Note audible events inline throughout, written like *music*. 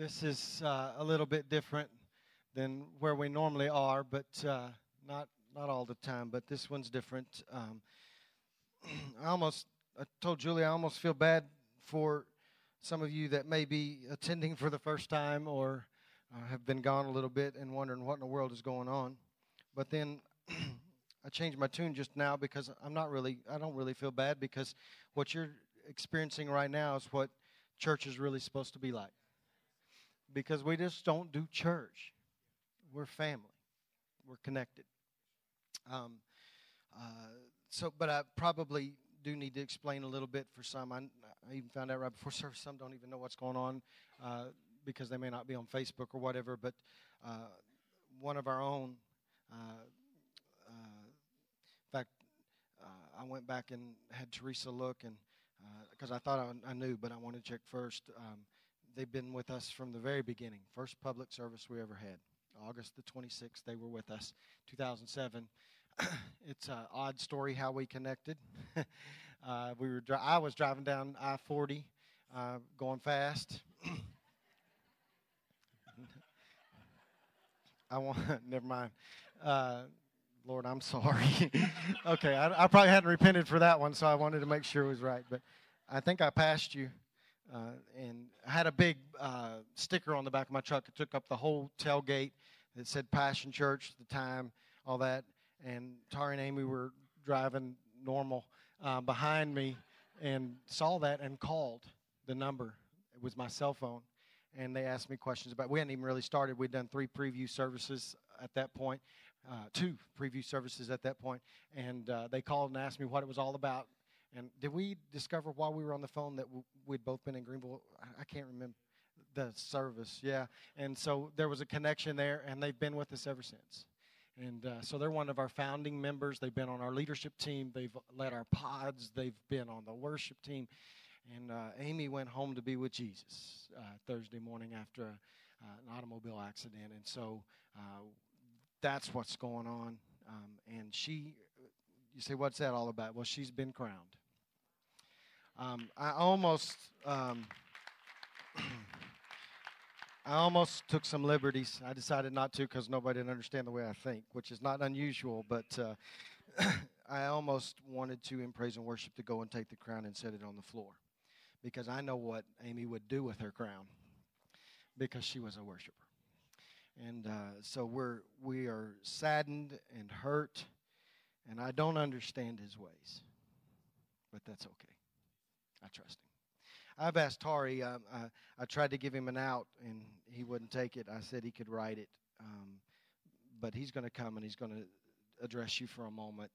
This is uh, a little bit different than where we normally are, but uh, not not all the time. But this one's different. Um, *clears throat* I almost I told Julie I almost feel bad for some of you that may be attending for the first time or uh, have been gone a little bit and wondering what in the world is going on. But then *clears throat* I changed my tune just now because I'm not really I don't really feel bad because what you're experiencing right now is what church is really supposed to be like. Because we just don't do church. We're family. We're connected. Um, uh, so, but I probably do need to explain a little bit for some. I, I even found out right before service. Some don't even know what's going on uh, because they may not be on Facebook or whatever. But uh, one of our own, uh, uh, in fact, uh, I went back and had Teresa look and because I thought I, I, knew, but I wanted to check first. Um, they've been with us from the very beginning. First public service we ever had, August the 26th. They were with us, 2007. *clears throat* it's an odd story how we connected. *laughs* uh, we were. Dri- I was driving down I-40, uh, going fast. *laughs* I want. *laughs* never mind. Uh, Lord, I'm sorry. okay, I, I, probably hadn't repented for that one, so I wanted to make sure it was right. But I think I passed you, uh, and I had a big uh, sticker on the back of my truck. It took up the whole tailgate. that said Passion Church, the time, all that. And Tari and Amy were driving normal uh, behind me and saw that and called the number. It was my cell phone. And they asked me questions about. We hadn't even really started. We'd done three preview services at that point, uh, two preview services at that point, and uh, they called and asked me what it was all about. And did we discover while we were on the phone that we'd both been in Greenville? I, can't remember the service, yeah. And so there was a connection there, and they've been with us ever since. And uh, so they're one of our founding members. They've been on our leadership team. They've led our pods. They've been on the worship team. And uh, Amy went home to be with Jesus uh, Thursday morning after uh, an automobile accident. And so uh, that's what's going on. Um, and she, you say, what's that all about? Well, she's been crowned. Um, I almost, um, *clears throat* I almost took some liberties. I decided not to because nobody didn't understand the way I think, which is not unusual. But uh, *clears throat* I almost wanted to, in praise and worship, to go and take the crown and set it on the floor, because I know what Amy would do with her crown, because she was a worshiper. And uh, so we're we are saddened and hurt, and I don't understand his ways, but that's okay. I trust him. I've asked Tari. Um, I, I, tried to give him an out, and he wouldn't take it. I said he could write it, um, but he's going to come and he's going to address you for a moment,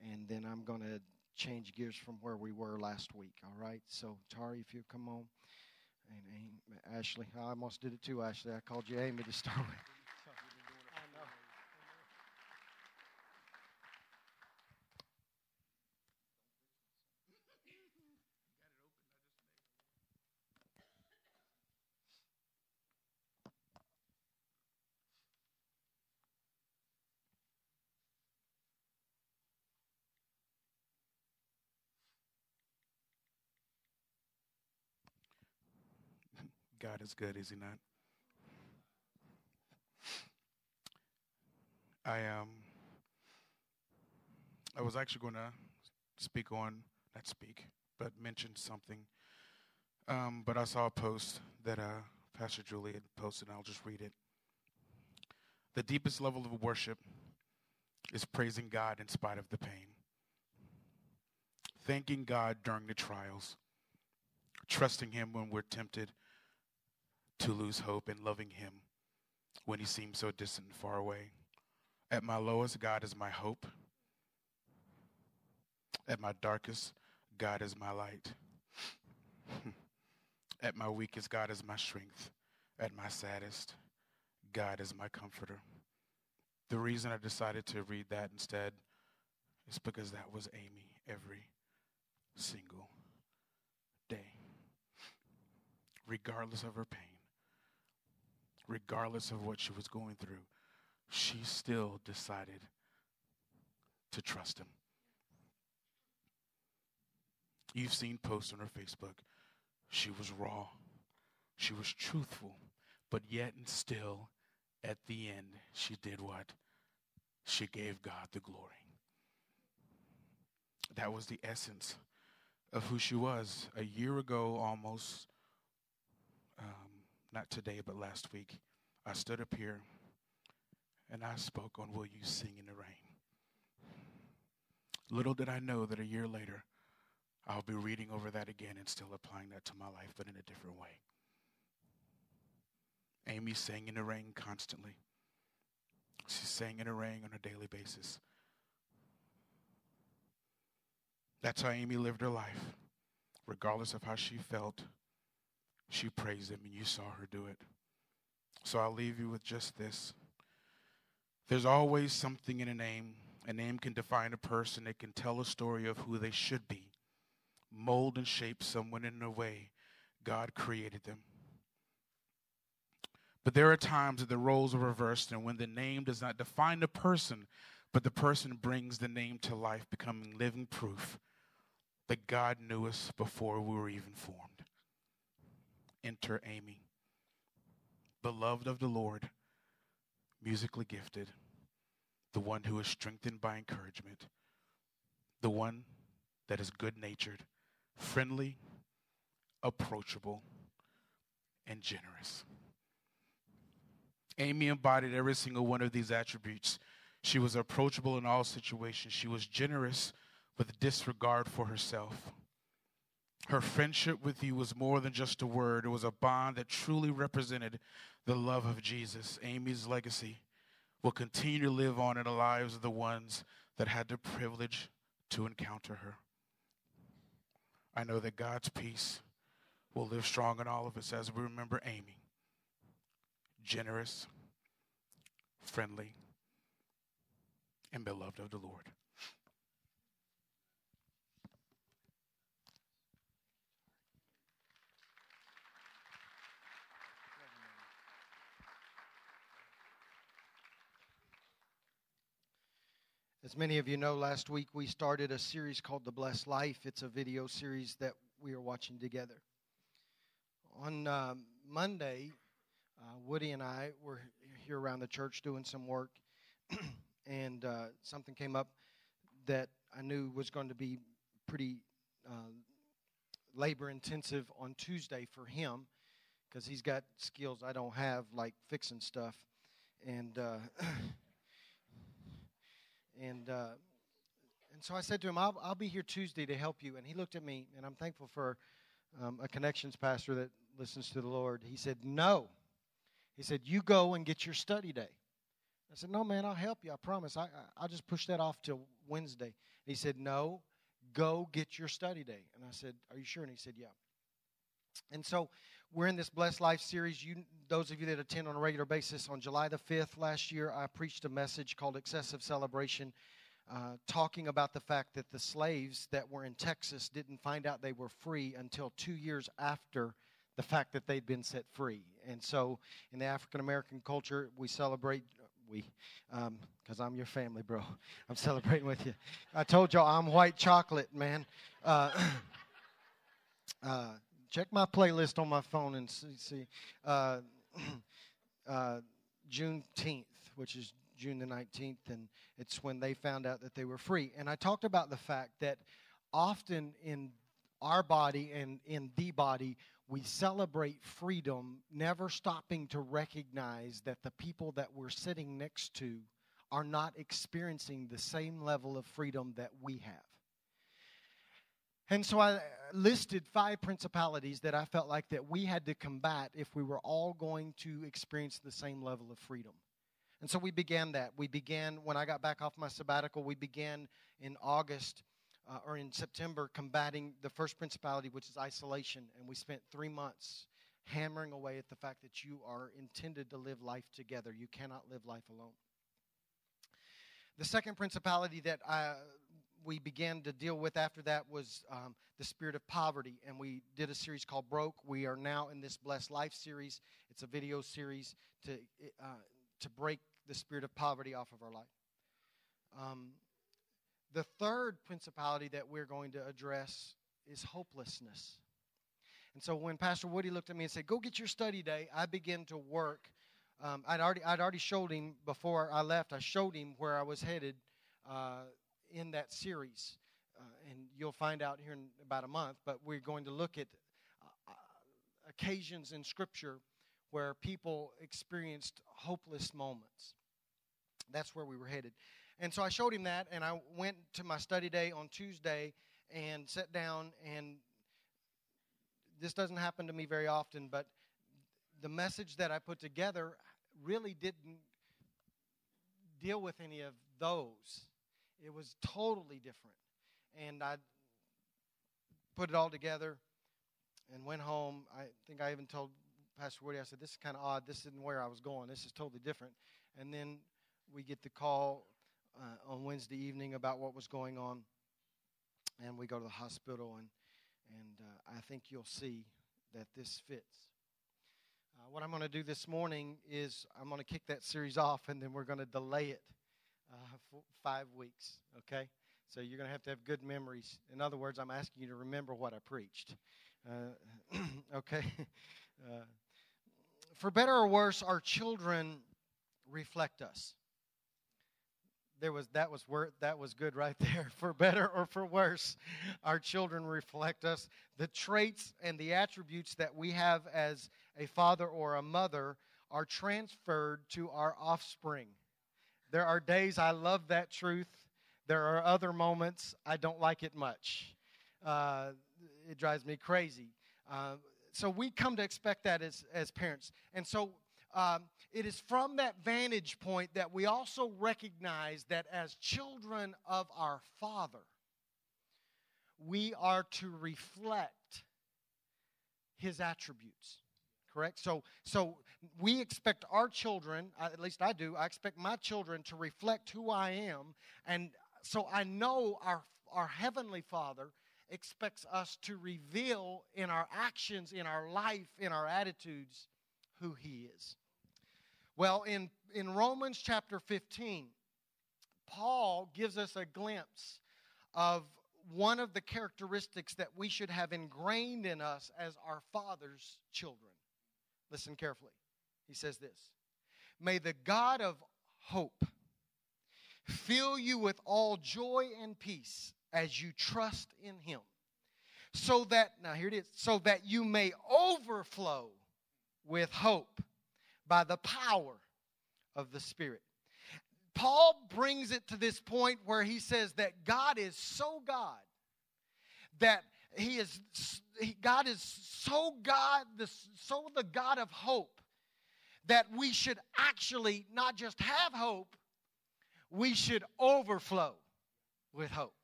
and then I'm going to change gears from where we were last week. All right. So Tari, if you come on. And Ashley, I almost did it too, Ashley. I called you Amy to start with. God is good, is He not? I um I was actually going to speak on not speak, but mention something. Um, but I saw a post that uh, Pastor Julie had posted, and I'll just read it. The deepest level of worship is praising God in spite of the pain, thanking God during the trials, trusting Him when we're tempted to lose hope in loving Him when He seems so distant and far away. At my lowest, God is my hope. At my darkest, God is my light. *laughs* At my weakest, God is my strength. at my saddest, God is my comforter. The reason I decided to read that instead is because that was Amy every single day, regardless of her pain, regardless of what she was going through, she still decided to trust him. You've seen posts on her Facebook. She was raw, she was truthful, but yet and still, at the end, she did what? She gave God the glory. That was the essence of who she was. A year ago, almost, not today, but last week, I stood up here and I spoke on Will You Sing in the Rain? Little did I know that a year later, I'll be reading over that again and still applying that to my life, but in a different way. Amy sang in the rain constantly. She sang in the rain on a daily basis. That's how Amy lived her life. Regardless of how she felt, she praised him, and you saw her do it. So I'll leave you with just this. There's always something in a name. A name can define a person, it can tell a story of who they should be, mold and shape someone in a way God created them. But there are times that the roles are reversed, and when the name does not define the person, but the person brings the name to life, becoming living proof that God knew us before we were even formed. Enter Amy, beloved of the Lord, musically gifted, the one who is strengthened by encouragement, the one that is good natured, friendly, approachable, and generous. Amy embodied every single one of these attributes. She was approachable in all situations. She was generous with disregard for herself. Her friendship with you was more than just a word, it was a bond that truly represented the love of Jesus. Amy's legacy will continue to live on in the lives of the ones that had the privilege to encounter her. I know that God's peace will live strong in all of us as we remember Amy generous, friendly, and beloved of the Lord. As many of you know, last week we started a series called The Blessed Life. It's a video series that we are watching together. On um, Monday, uh, Woody and I were here around the church doing some work, *clears throat* and uh, something came up that I knew was going to be pretty uh, labor intensive on Tuesday for him because he's got skills I don't have, like fixing stuff. And uh, *clears throat* and uh, and so I said to him, I'll, I'll be here Tuesday to help you. And he looked at me, and I'm thankful for um, a connections pastor that listens to the Lord. He said, No. He said, You go and get your study day. I said, No, man, I'll help you. I promise. I, I, will just push that off till Wednesday. And he said, No, go get your study day. And I said, Are you sure? And he said, Yeah. And so we're in this Blessed Life series. You, those of you that attend on a regular basis, on July the 5th last year, I preached a message called Excessive Celebration, uh, talking about the fact that the slaves that were in Texas didn't find out they were free until two years after the fact that they'd been set free. And so in the African American culture, we celebrate. We, because um, I'm your family, bro. *laughs* I'm celebrating with you. I told y'all I'm white chocolate, man. Uh, *coughs* uh, check my playlist on my phone and see. see uh, *clears throat* uh, Juneteenth, which is June the 19th, and it's when they found out that they were free. And I talked about the fact that often in our body and in the body, we celebrate freedom, never stopping to recognize that the people that we're sitting next to are not experiencing the same level of freedom that we have. And so I listed five principalities that I felt like that we had to combat if we were all going to experience the same level of freedom. And so we began that. We began when I got back off my sabbatical, we began in August uh, or in September combating the first principality, which is isolation. And we spent three months hammering away at the fact that you are intended to live life together. You cannot live life alone. The second principality that I, we began to deal with after that was um, the spirit of poverty, and we did a series called Broke. We are now in this Blessed Life series. It's a video series to uh, to break the spirit of poverty off of our life. Um, the third principality that we're going to address is hopelessness. And so when Pastor Woody looked at me and said, "Go get your study day," I began to work. Um, I'd already I'd already showed him before I left. I showed him where I was headed uh, in that series, uh, and you'll find out here in about a month. But we're going to look at uh, occasions in Scripture where people experienced hopeless moments. That's where we were headed. And so I showed him that, and I went to my study day on Tuesday and sat down. And this doesn't happen to me very often, but the message that I put together really didn't deal with any of those. It was totally different. And I put it all together and went home. I think I even told Pastor Woody, I said, This is kind of odd. This isn't where I was going. This is totally different. And then we get the call uh, on Wednesday evening about what was going on. And we go to the hospital, and, and uh, I think you'll see that this fits. Uh, what I'm going to do this morning is I'm going to kick that series off, and then we're going to delay it uh, for five weeks, okay? So you're going to have to have good memories. In other words, I'm asking you to remember what I preached. Uh, *clears throat* okay? *laughs* Uh, for better or worse, our children reflect us. There was that was word that was good right *laughs* there. For better or for worse, our children reflect us. The traits and the attributes that we have as a father or a mother are transferred to our offspring. There are days I love that truth. There are other moments I don't like it much. Uh, it drives me crazy. Uh, so we come to expect that as, as parents. And so um, it is from that vantage point that we also recognize that as children of our Father, we are to reflect His attributes. Correct? So, so we expect our children, at least I do, I expect my children to reflect who I am. And so I know our, our Heavenly Father expects us to reveal in our actions, in our life, in our attitudes, who He is. Well, in, in Romans chapter 15, Paul gives us a glimpse of one of the characteristics that we should have ingrained in us as our Father's children. Listen carefully. He says this May the God of hope fill you with all joy and peace as you trust in him. So that, now here it is, so that you may overflow with hope by the power of the Spirit. Paul brings it to this point where he says that God is so God that he is God is so God, the, so the God of hope that we should actually not just have hope, we should overflow with hope.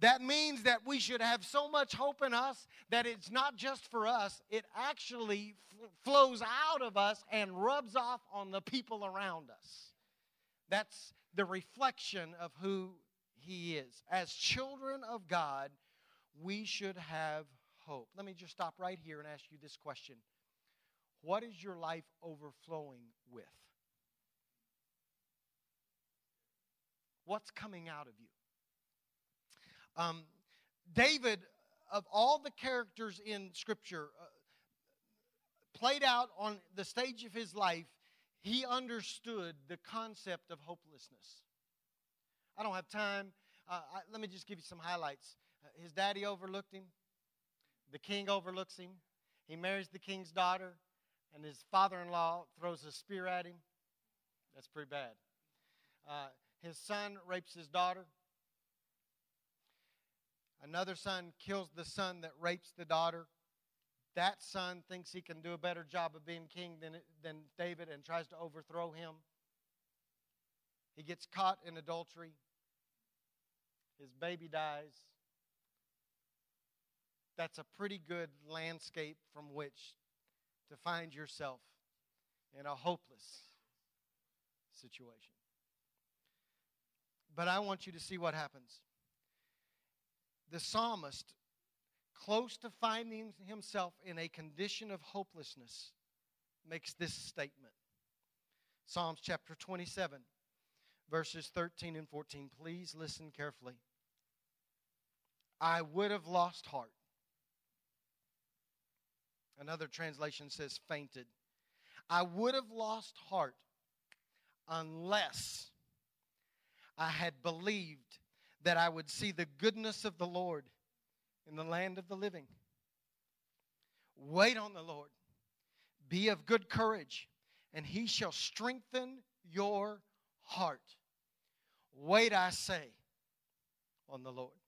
That means that we should have so much hope in us that it's not just for us, it actually f- flows out of us and rubs off on the people around us. That's the reflection of who He is. As children of God, we should have hope. Let me just stop right here and ask you this question What is your life overflowing with? What's coming out of you? Um, David, of all the characters in Scripture, uh, played out on the stage of his life, he understood the concept of hopelessness. I don't have time. Uh, I, let me just give you some highlights. Uh, his daddy overlooked him, the king overlooks him. He marries the king's daughter, and his father in law throws a spear at him. That's pretty bad. Uh, his son rapes his daughter. Another son kills the son that rapes the daughter. That son thinks he can do a better job of being king than, than David and tries to overthrow him. He gets caught in adultery. His baby dies. That's a pretty good landscape from which to find yourself in a hopeless situation. But I want you to see what happens. The psalmist, close to finding himself in a condition of hopelessness, makes this statement Psalms chapter 27, verses 13 and 14. Please listen carefully. I would have lost heart. Another translation says fainted. I would have lost heart unless I had believed that I would see the goodness of the Lord in the land of the living. Wait on the Lord. Be of good courage, and he shall strengthen your heart. Wait, I say, on the Lord.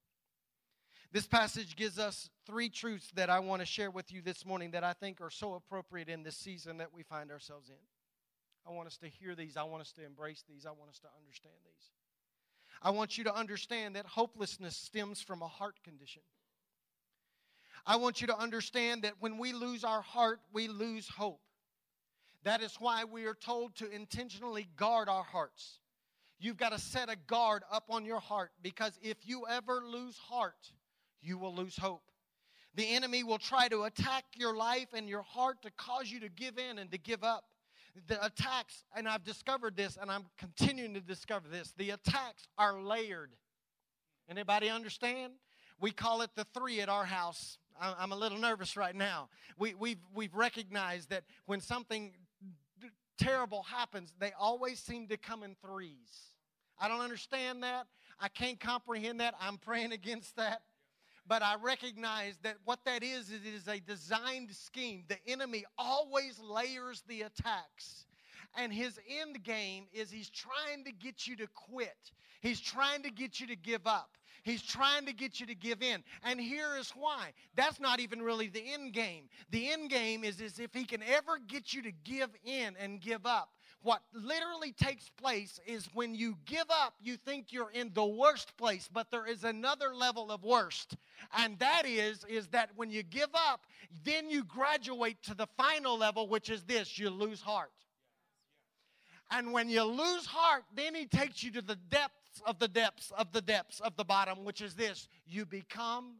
This passage gives us three truths that I want to share with you this morning that I think are so appropriate in this season that we find ourselves in. I want us to hear these. I want us to embrace these. I want us to understand these. I want you to understand that hopelessness stems from a heart condition. I want you to understand that when we lose our heart, we lose hope. That is why we are told to intentionally guard our hearts. You've got to set a guard up on your heart because if you ever lose heart, you will lose hope. The enemy will try to attack your life and your heart to cause you to give in and to give up the attacks, and I've discovered this, and I'm continuing to discover this. The attacks are layered. Anybody understand? We call it the three at our house. I'm a little nervous right now. We, we've, we've recognized that when something terrible happens, they always seem to come in threes. I don't understand that. I can't comprehend that. I'm praying *laughs* against that but I recognize that what that is, it is a designed scheme. The enemy always layers the attacks. And his end game is he's trying to get you to quit. He's trying to get you to give up. He's trying to get you to give in. And here is why. That's not even really the end game. The end game is, is if he can ever get you to give in and give up, what literally takes place is when you give up, you think you're in the worst place, but there is another level of worst. And that is is that when you give up, then you graduate to the final level which is this, you lose heart. And when you lose heart, then he takes you to the depths of the depths of the depths of the bottom, which is this, you become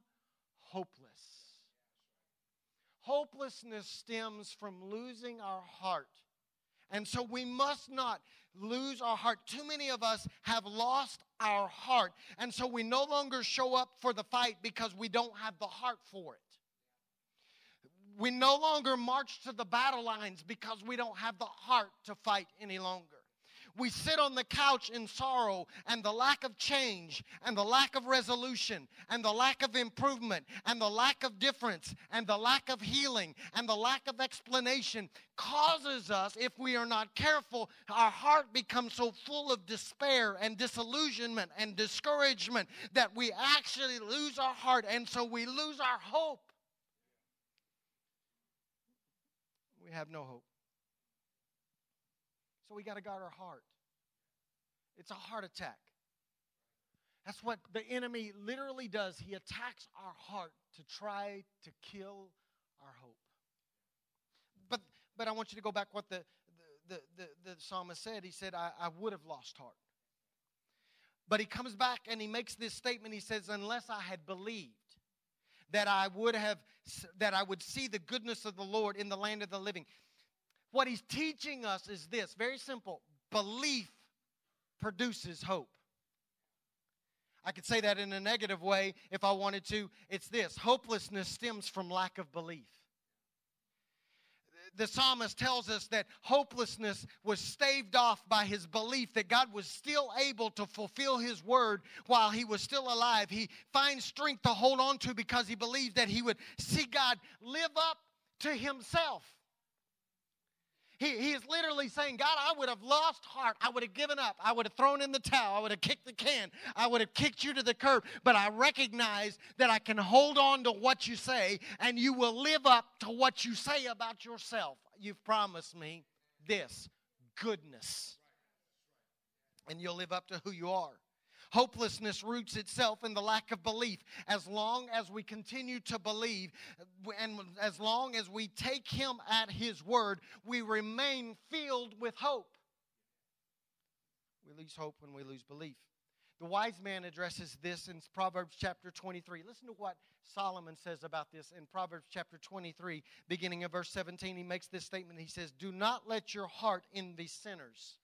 hopeless. Hopelessness stems from losing our heart and so we must not lose our heart. Too many of us have lost our heart. And so we no longer show up for the fight because we don't have the heart for it. We no longer march to the battle lines because we don't have the heart to fight any longer. We sit on the couch in sorrow and the lack of change and the lack of resolution and the lack of improvement and the lack of difference and the lack of healing and the lack of explanation causes us, if we are not careful, our heart becomes so full of despair and disillusionment and discouragement that we actually lose our heart and so we lose our hope. We have no hope. So we got to guard our heart. It's a heart attack. That's what the enemy literally does. He attacks our heart to try to kill our hope. But but I want you to go back what the the, the, the, the psalmist said. He said, I, I would have lost heart. But he comes back and he makes this statement. He says, Unless I had believed that I would have that I would see the goodness of the Lord in the land of the living. What he's teaching us is this very simple belief produces hope. I could say that in a negative way if I wanted to. It's this hopelessness stems from lack of belief. The psalmist tells us that hopelessness was staved off by his belief that God was still able to fulfill his word while he was still alive. He finds strength to hold on to because he believed that he would see God live up to himself. He, he is literally saying, God, I would have lost heart. I would have given up. I would have thrown in the towel. I would have kicked the can. I would have kicked you to the curb. But I recognize that I can hold on to what you say, and you will live up to what you say about yourself. You've promised me this goodness. And you'll live up to who you are. Hopelessness roots itself in the lack of belief. As long as we continue to believe and as long as we take Him at His word, we remain filled with hope. We lose hope when we lose belief. The wise man addresses this in Proverbs chapter 23. Listen to what Solomon says about this in Proverbs chapter 23, beginning of verse 17. He makes this statement. He says, Do not let your heart envy sinners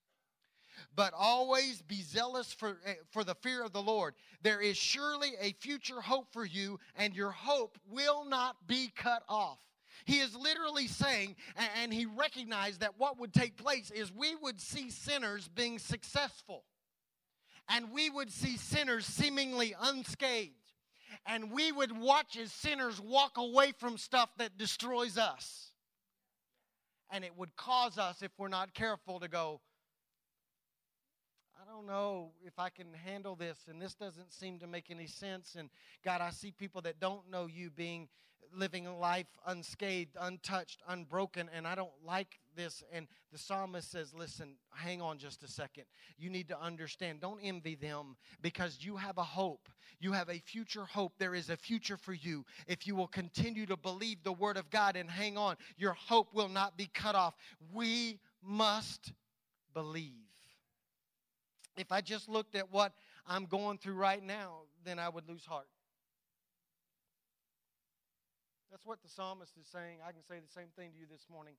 but always be zealous for, eh, for the fear of the Lord. There is surely a future hope for you, and your hope will not be cut off. He is literally saying, and he recognized that what would take place is we would see sinners being successful, and we would see sinners seemingly unscathed, and we would watch as sinners walk away from stuff that destroys us. And it would cause us, if we're not careful, to go, don't know if I can handle this, and this doesn't seem to make any sense. And God, I see people that don't know you being living life unscathed, untouched, unbroken, and I don't like this. And the psalmist says, Listen, hang on just a second. You need to understand. Don't envy them because you have a hope. You have a future hope. There is a future for you. If you will continue to believe the word of God and hang on, your hope will not be cut off. We must believe. If I just looked at what I'm going through right now, then I would lose heart. That's what the psalmist is saying. I can say the same thing to you this morning.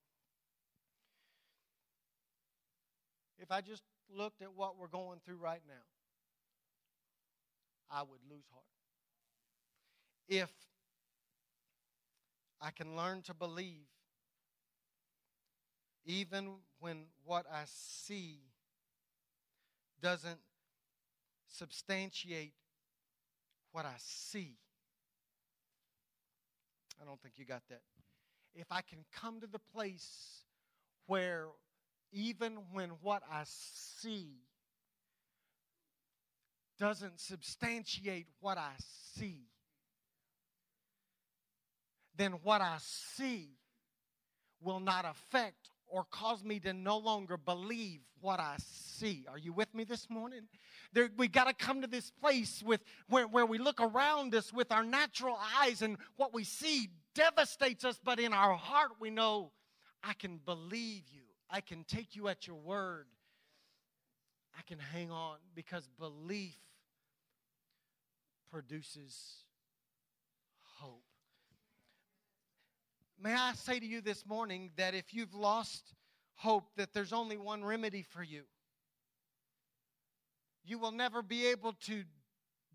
If I just looked at what we're going through right now, I would lose heart. If I can learn to believe, even when what I see doesn't substantiate what I see. I don't think you got that. If I can come to the place where even when what I see doesn't substantiate what I see, then what I see will not affect or cause me to no longer believe what I see. Are you with me this morning? There, we got to come to this place with where, where we look around us with our natural eyes and what we see devastates us, but in our heart we know I can believe you. I can take you at your word. I can hang on because belief produces hope. May I say to you this morning that if you've lost hope, that there's only one remedy for you. You will never be able to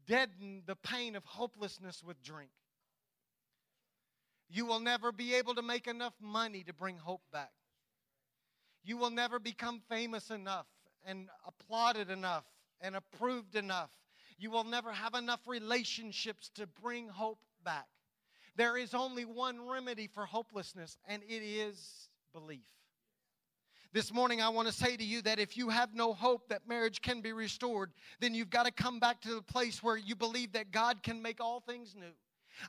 deaden the pain of hopelessness with drink. You will never be able to make enough money to bring hope back. You will never become famous enough and applauded enough and approved enough. You will never have enough relationships to bring hope back. There is only one remedy for hopelessness, and it is belief. This morning, I want to say to you that if you have no hope that marriage can be restored, then you've got to come back to the place where you believe that God can make all things new.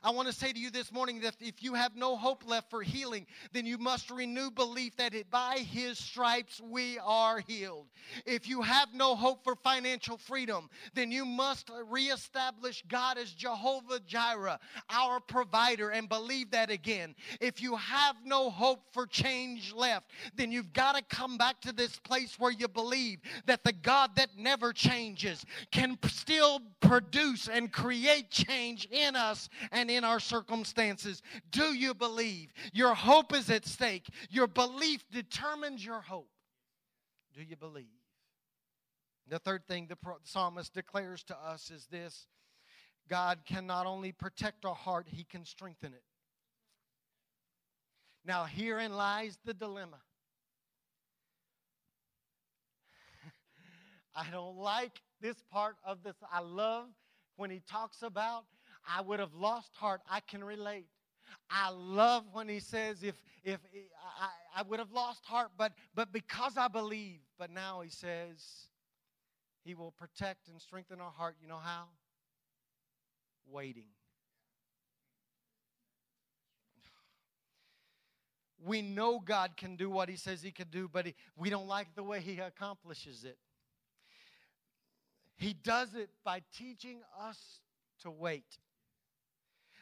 I want to say to you this morning that if you have no hope left for healing, then you must renew belief that it, by His stripes we are healed. If you have no hope for financial freedom, then you must reestablish God as Jehovah Jireh, our provider, and believe that again. If you have no hope for change left, then you've got to come back to this place where you believe that the God that never changes can still produce and create change in us and in our circumstances. Do you believe? Your hope is at stake. Your belief determines your hope. Do you believe? The third thing the psalmist declares to us is this God can not only protect our heart, He can strengthen it. Now, herein lies the dilemma. *laughs* I don't like this part of this. I love when he talks about I would have lost heart. I can relate. I love when he says, if, if I, I would have lost heart, but, but because I believe. But now he says, he will protect and strengthen our heart. You know how? Waiting. We know God can do what he says he can do, but he, we don't like the way he accomplishes it. He does it by teaching us to wait.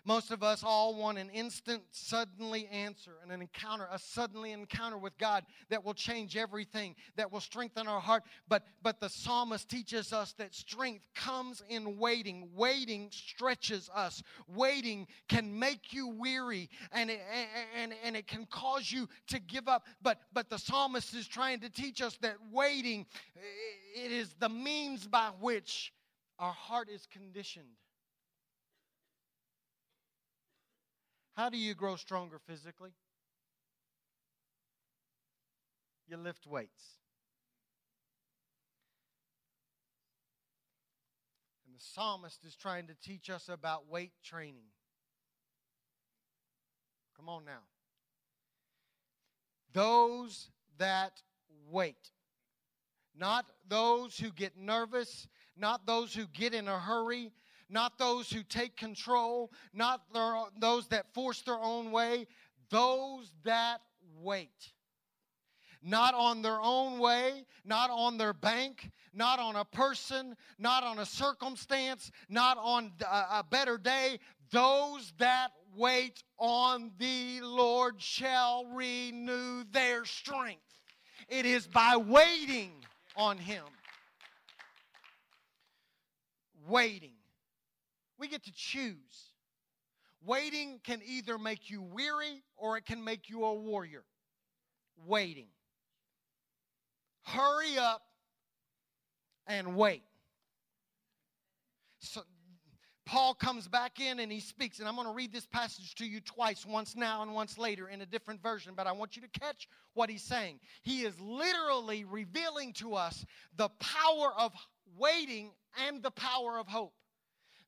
Most of us all want an instant, suddenly answer and an encounter, a suddenly encounter with God that will change everything, that will strengthen our heart. But, but the psalmist teaches us that strength comes in waiting. Waiting stretches us. Waiting can make you weary and it, and, and it can cause you to give up. But, but the psalmist is trying to teach us that waiting, it is the means by which our heart is conditioned How do you grow stronger physically? You lift weights. And the psalmist is trying to teach us about weight training. Come on now. Those that wait, not those who get nervous, not those who get in a hurry, not those who take control, not their, those that force their own way, those that wait. Not on their own way, not on their bank, not on a person, not on a circumstance, not on a better day. Those that wait on the Lord shall renew their strength. It is by waiting on Him. Waiting. We get to choose. Waiting can either make you weary or it can make you a warrior. Waiting. Hurry up and wait. So Paul comes back in and he speaks, and I'm going to read this passage to you twice, once now and once later in a different version, but I want you to catch what he's saying. He is literally revealing to us the power of waiting and the power of hope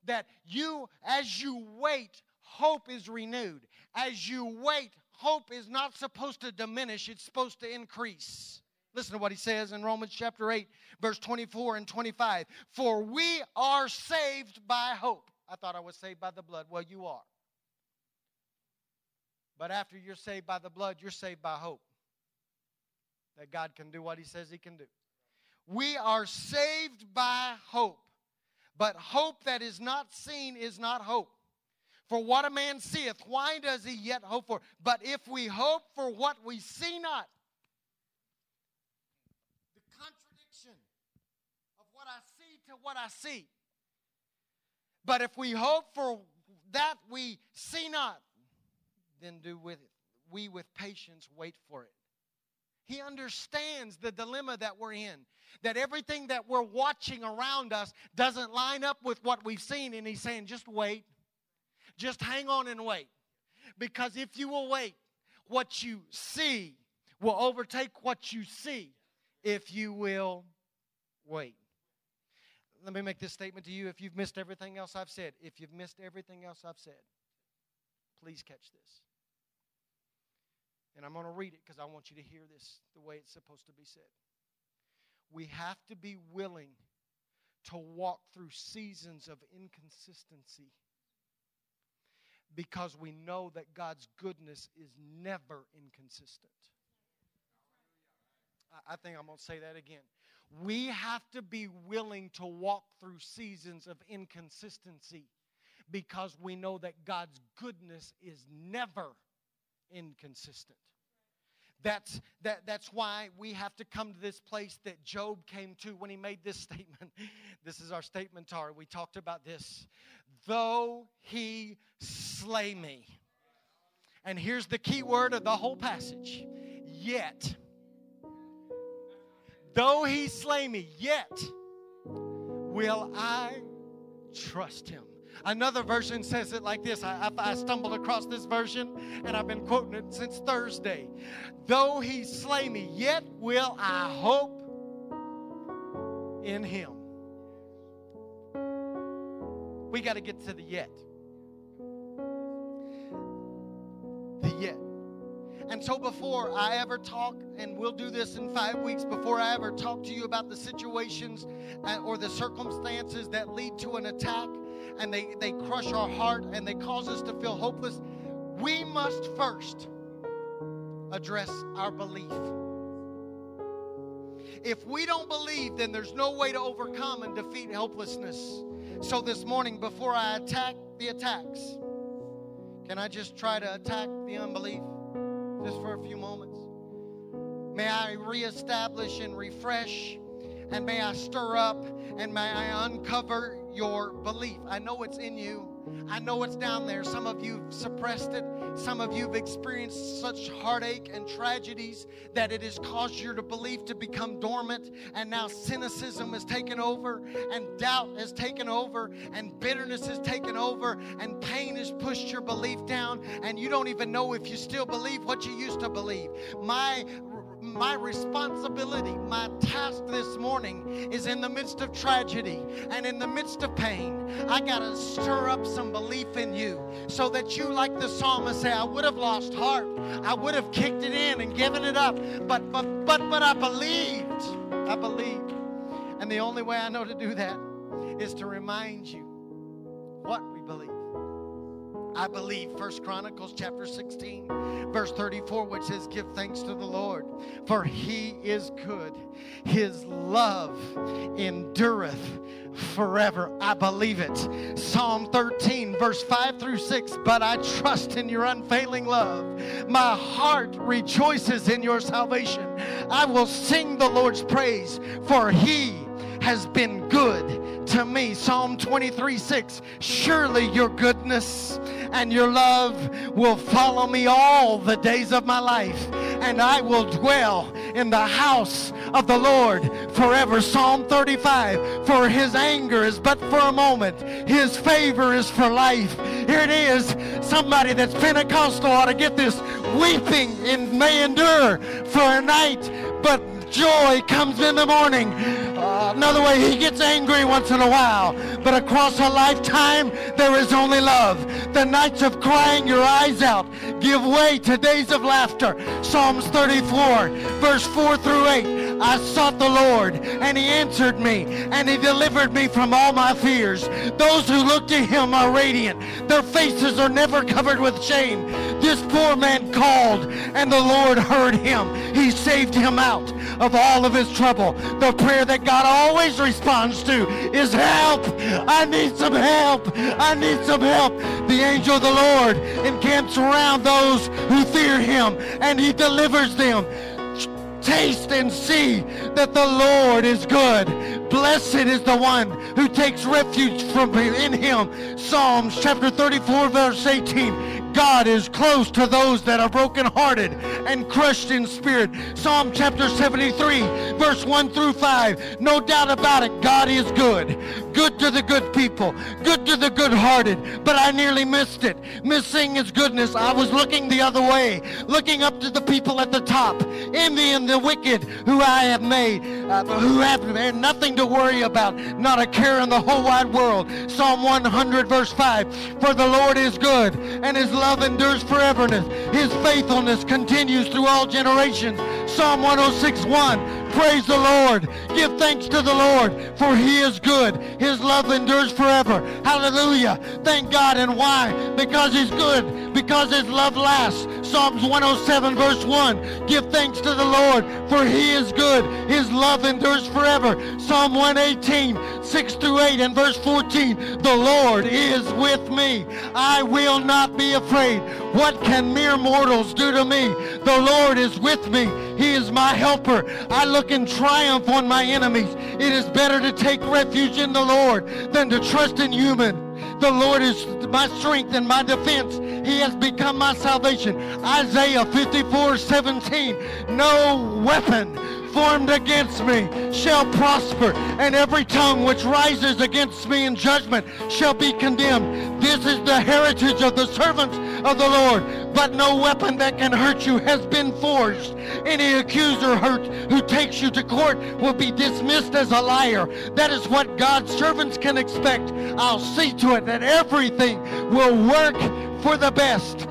that you, as you wait, hope is renewed. As you wait, hope is not supposed to diminish, it's supposed to increase. Listen to what he says in Romans chapter 8, verse 24 and 25. For we are saved by hope. I thought I was saved by the blood. Well, you are. But after you're saved by the blood, you're saved by hope. That God can do what he says he can do. We are saved by hope. But hope that is not seen is not hope. For what a man seeth, why does he yet hope for? But if we hope for what we see not, the contradiction of what I see to what I see. But if we hope for that we see not, then do with it. we with patience wait for it. He understands the dilemma that we're in. That everything that we're watching around us doesn't line up with what we've seen. And he's saying, just wait. Just hang on and wait. Because if you will wait, what you see will overtake what you see if you will wait. Let me make this statement to you. If you've missed everything else I've said, if you've missed everything else I've said, please catch this. And I'm going to read it because I want you to hear this the way it's supposed to be said. We have to be willing to walk through seasons of inconsistency because we know that God's goodness is never inconsistent. I think I'm going to say that again. We have to be willing to walk through seasons of inconsistency because we know that God's goodness is never inconsistent. That's, that, that's why we have to come to this place that Job came to when he made this *laughs* statement. This is our statement, Tara. We talked about this. Though he slay me. And here's the key word of the whole passage yet. Though he slay me, yet will I trust him. Another version says it like this. I, I, stumbled across this version and I've been quoting it since Thursday. Though he slay me, yet will I hope in him. We got to get to the yet. The yet. And so, before I ever talk, and we'll do this in five weeks, before I ever talk to you about the situations uh, or the circumstances that lead to an attack, and they, they crush our heart and they cause us to feel hopeless, we must first address our belief. If we don't believe, then there's no way to overcome and defeat helplessness. So this morning, before I attack the attacks, can I just try to attack the unbelief just for a few moments? May I reestablish and refresh, and may I stir up, and may I uncover your belief. I know it's in you. I know it's down there. Some of you have suppressed it. Some of you have experienced such heartache and tragedies that it has caused your belief to become dormant. And now cynicism has taken over, and doubt has taken over, and bitterness has taken over, and pain has pushed your belief down. And you don't even know if you still believe what you used to believe. My my responsibility, my task this morning is in the midst of tragedy and in the midst of pain. I got to stir up some belief in you so that you, like the psalmist, say, I would have lost heart. I would have kicked it in and given it up. But, but, but, but I believed. I believed. And the only way I know to do that is to remind you what we believe. I believe First Chronicles chapter 16 verse 34 which says give thanks to the Lord for he is good. His love endureth forever. I believe it. Psalm 13 verse 5 through 6 but I trust in your unfailing love. My heart rejoices in your salvation. I will sing the Lord's praise for he has been good to me. Psalm 23 6. Surely your goodness and your love will follow me all the days of my life, and I will dwell in the house of the Lord forever. Psalm 35. For his anger is but for a moment, his favor is for life. Here it is. Somebody that's Pentecostal ought to get this. Weeping in may endure for a night, but joy comes in the morning. Another way, he gets angry once in a while. But across a lifetime, there is only love. The nights of crying your eyes out give way to days of laughter. Psalms 34, verse 4 through 8. I sought the Lord, and he answered me, and he delivered me from all my fears. Those who look to him are radiant. Their faces are never covered with shame. This poor man called, and the Lord heard him. He saved him out of all of his trouble. The prayer that God always responds to is help. I need some help. I need some help. The angel of the Lord encamps around those who fear him, and he delivers them taste and see that the Lord is good. Blessed is the one who takes refuge from in him. Psalms chapter 34 verse 18. God is close to those that are brokenhearted and crushed in spirit. Psalm chapter 73, verse 1 through 5. No doubt about it, God is good. Good to the good people, good to the good hearted. But I nearly missed it. Missing his goodness. I was looking the other way, looking up to the people at the top, envying the wicked who I have made, uh, who have nothing to worry about, not a care in the whole wide world. Psalm 100, verse 5. For the Lord is good, and his love endures foreverness. His faithfulness continues through all generations. Psalm 106.1 Praise the Lord. Give thanks to the Lord, for he is good. His love endures forever. Hallelujah. Thank God. And why? Because he's good. Because his love lasts. Psalms 107 verse 1. Give thanks to the Lord, for he is good. His love endures forever. Psalm 118, 6 through 8 and verse 14. The Lord is with me. I will not be afraid. What can mere mortals do to me? The Lord is with me. He is my helper. I look in triumph on my enemies. It is better to take refuge in the Lord than to trust in human. The Lord is my strength and my defense. He has become my salvation. Isaiah 54, 17. No weapon formed against me shall prosper, and every tongue which rises against me in judgment shall be condemned. This is the heritage of the servants of the Lord. But no weapon that can hurt you has been forged. Any accuser hurt who takes you to court will be dismissed as a liar. That is what God's servants can expect. I'll see to it that everything will work for the best.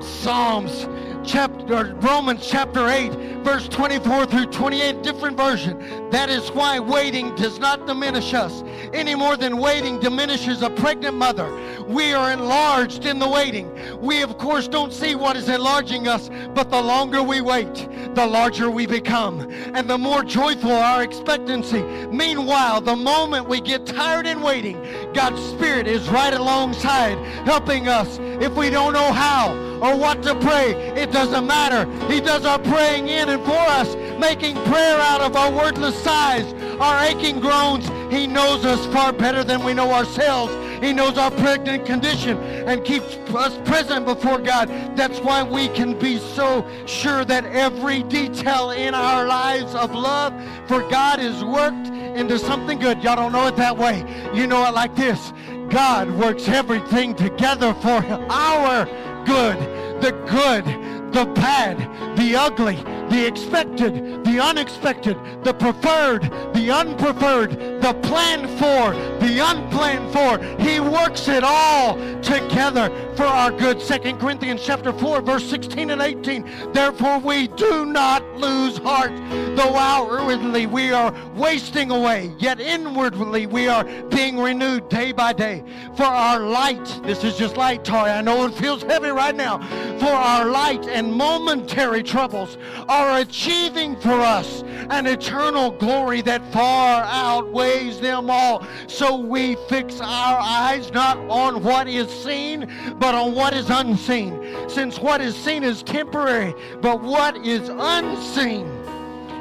Psalms chapter Romans chapter 8 verse 24 through 28 different version that is why waiting does not diminish us any more than waiting diminishes a pregnant mother we are enlarged in the waiting we of course don't see what is enlarging us but the longer we wait the larger we become and the more joyful our expectancy. Meanwhile, the moment we get tired in waiting, God's Spirit is right alongside, helping us. If we don't know how or what to pray, it doesn't matter. He does our praying in and for us, making prayer out of our wordless sighs, our aching groans. He knows us far better than we know ourselves. He knows our pregnant condition and keeps us present before God. That's why we can be so sure that every detail in our lives of love for God is worked into something good. Y'all don't know it that way. You know it like this. God works everything together for our good. The good, the bad, the ugly, the expected, the unexpected, the preferred, the unpreferred, the planned for, the unplanned for. He works it all together for our good. Second Corinthians chapter 4, verse 16 and 18. Therefore we do not lose heart, though outwardly we are wasting away, yet inwardly we are being renewed day by day. For our light, this is just light, Tori. I know it feels heavy right now. For our light and momentary troubles are achieving for us an eternal glory that far outweighs them all. So we fix our eyes not on what is seen, but on what is unseen. Since what is seen is temporary, but what is unseen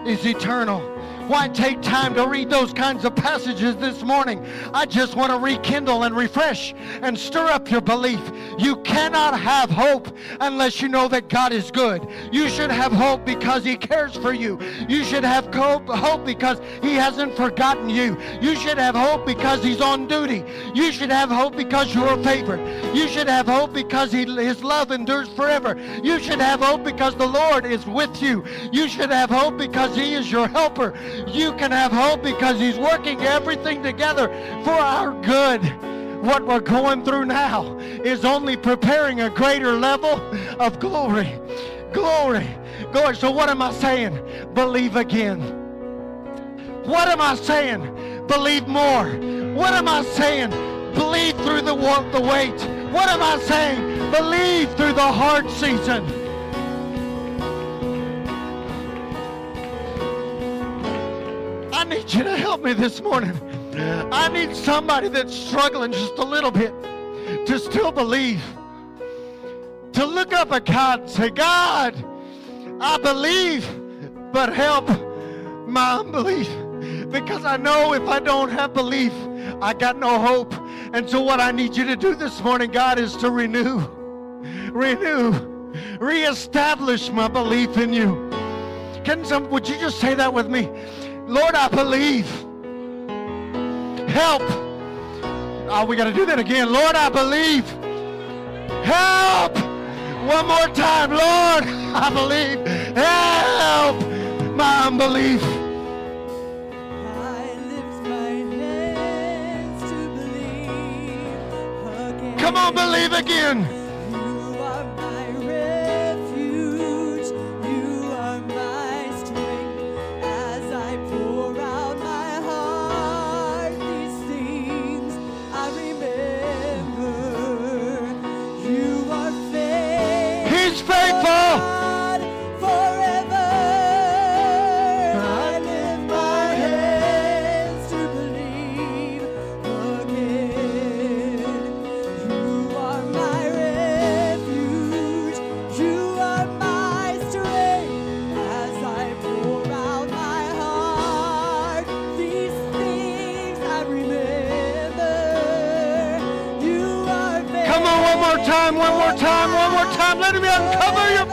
is eternal. Why take time to read those kinds of passages this morning? I just want to rekindle and refresh and stir up your belief. You cannot have hope unless you know that God is good. You should have hope because He cares for you. You should have hope, because He hasn't forgotten you. You should have hope because He's on duty. You should have hope because you're a favorite. You should have hope because he, His love endures forever. You should have hope because the Lord is with you. You should have hope because He is your helper you can have hope because He's working everything together for our good. What we're going through now is only preparing a greater level of glory. Glory. Glory. So, what am I saying? Believe again. What am I saying? Believe more. What am I saying? Believe through the, the. What am I saying? Believe through the hard season. Need you to help me this morning. I need somebody that's struggling just a little bit to still believe. To look up at God and say, God, I believe, but help my unbelief. Because I know if I don't have belief, I got no hope. And so what I need you to do this morning, God, is to renew, renew, reestablish my belief in you. Can some, would you just say that with me? Lord, I believe. Help. Oh, we got to do that again. Lord, I believe. Help. One more time. Lord, *laughs* I believe. Help my unbelief. Come on, believe again. One more time, one more time. Let me uncover your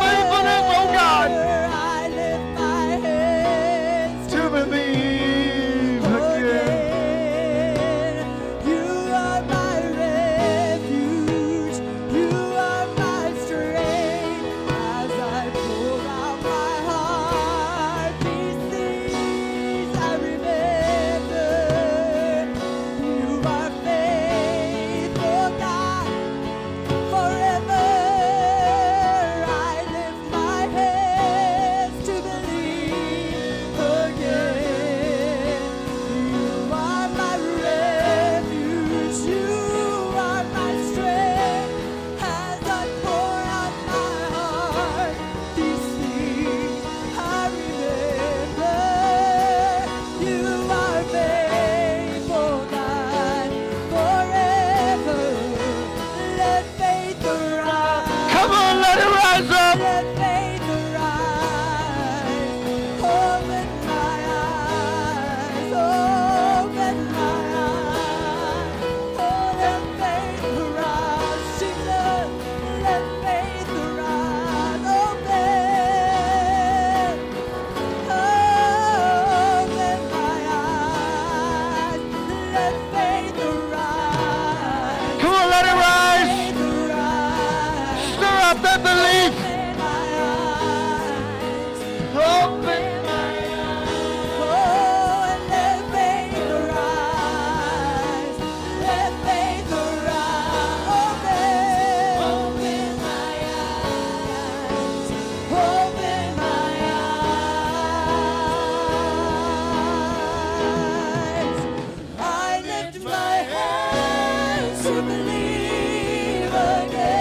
believe again.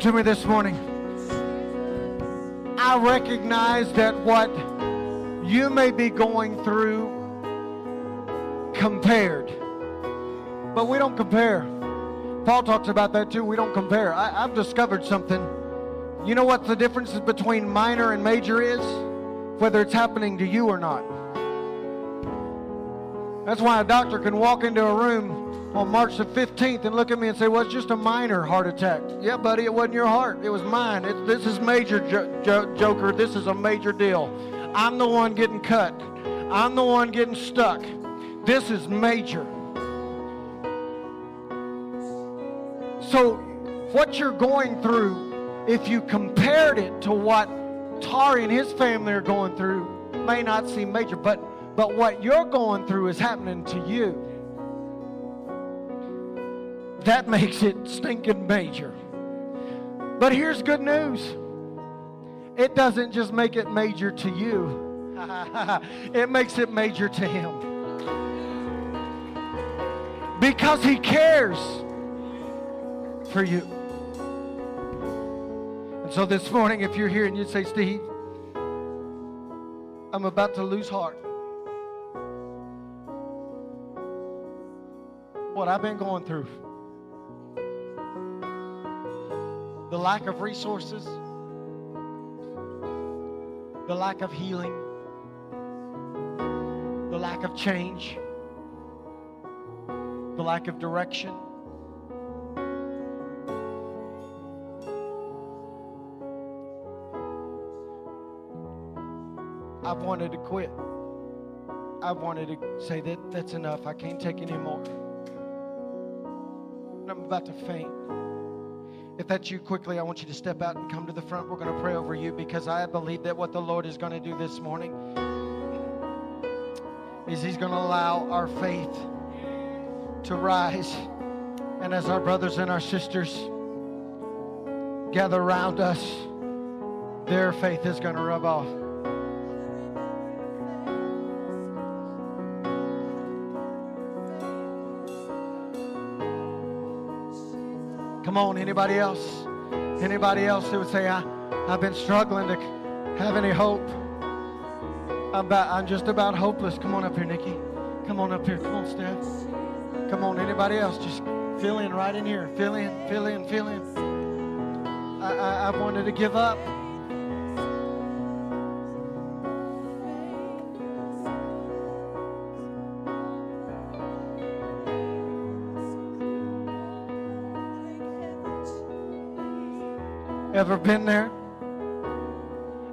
To me this morning. I recognize that what you may be going through compared, but we don't compare. Paul talks about that too. We don't compare. I, I've discovered something. You know what the difference is between minor and major is? Whether it's happening to you or not. That's why a doctor can walk into a room on March the 15th and look at me and say, well, it's just a minor heart attack. Yeah, buddy, it wasn't your heart. It was mine. It, this is major, jo- jo- Joker. This is a major deal. I'm the one getting cut. I'm the one getting stuck. This is major. So, what you're going through, if you compared it to what Tari and his family are going through, may not seem major, but but what you're going through is happening to you. That makes it stinking major. But here's good news. It doesn't just make it major to you. *laughs* it makes it major to him. Because he cares for you. And so this morning, if you're here and you say, Steve, I'm about to lose heart. What I've been going through. The lack of resources, the lack of healing, the lack of change, the lack of direction. I've wanted to quit. I've wanted to say that that's enough. I can't take any more. I'm about to faint. If that's you quickly, I want you to step out and come to the front. We're going to pray over you because I believe that what the Lord is going to do this morning is He's going to allow our faith to rise. And as our brothers and our sisters gather around us, their faith is going to rub off. Come on, anybody else? Anybody else who would say, I, I've been struggling to have any hope? I'm, about, I'm just about hopeless. Come on up here, Nikki. Come on up here. Come on, Steph. Come on, anybody else? Just Fill in right in here. Fill in, fill in, fill in. I, I, I wanted to give up. Ever been there?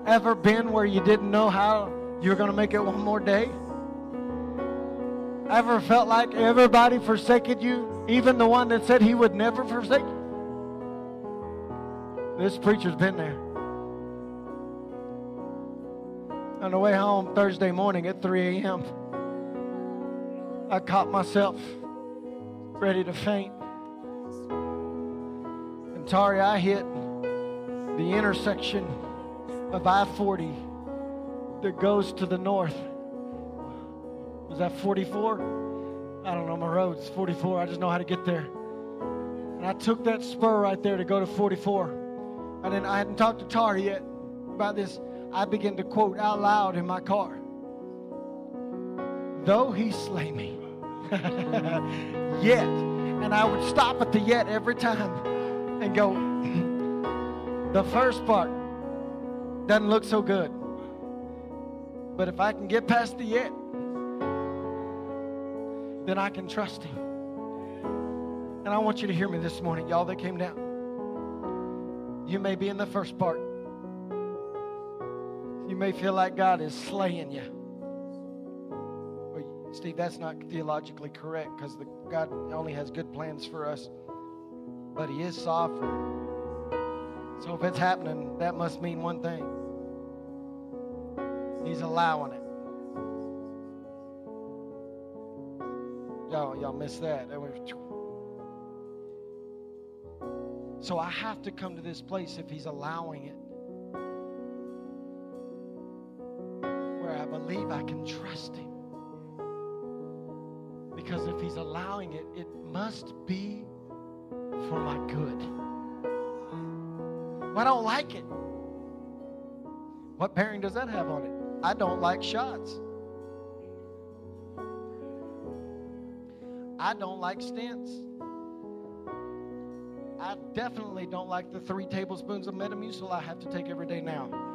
Ever been where you didn't know how you were going to make it one more day? Ever felt like everybody forsaken you, even the one that said he would never forsake you? This preacher's been there. On the way home Thursday morning at 3 a.m., I caught myself ready to faint. And Tari, I hit the intersection of I 40 that goes to the north. Was that 44? I don't know my roads. 44. I just know how to get there. And I took that spur right there to go to 44. And then I hadn't talked to Tari yet about this. I began to quote out loud in my car. Though he slay me, *laughs* yet. And I would stop at the yet every time and go, the first part doesn't look so good. But if I can get past the yet, then I can trust him. And I want you to hear me this morning, y'all that came down. You may be in the first part. You may feel like God is slaying you. Well, Steve, that's not theologically correct because God only has good plans for us. But He is sovereign. So if it's happening, that must mean one thing He's allowing it. Y'all, y'all missed that. that was... So I have to come to this place if He's allowing it. Where I believe I can trust Him. Because if He's allowing it, it must be for my good. I don't like it. What bearing does that have on it? I don't like shots. I don't like stents. I definitely don't like the three tablespoons of Metamucil I have to take every day now.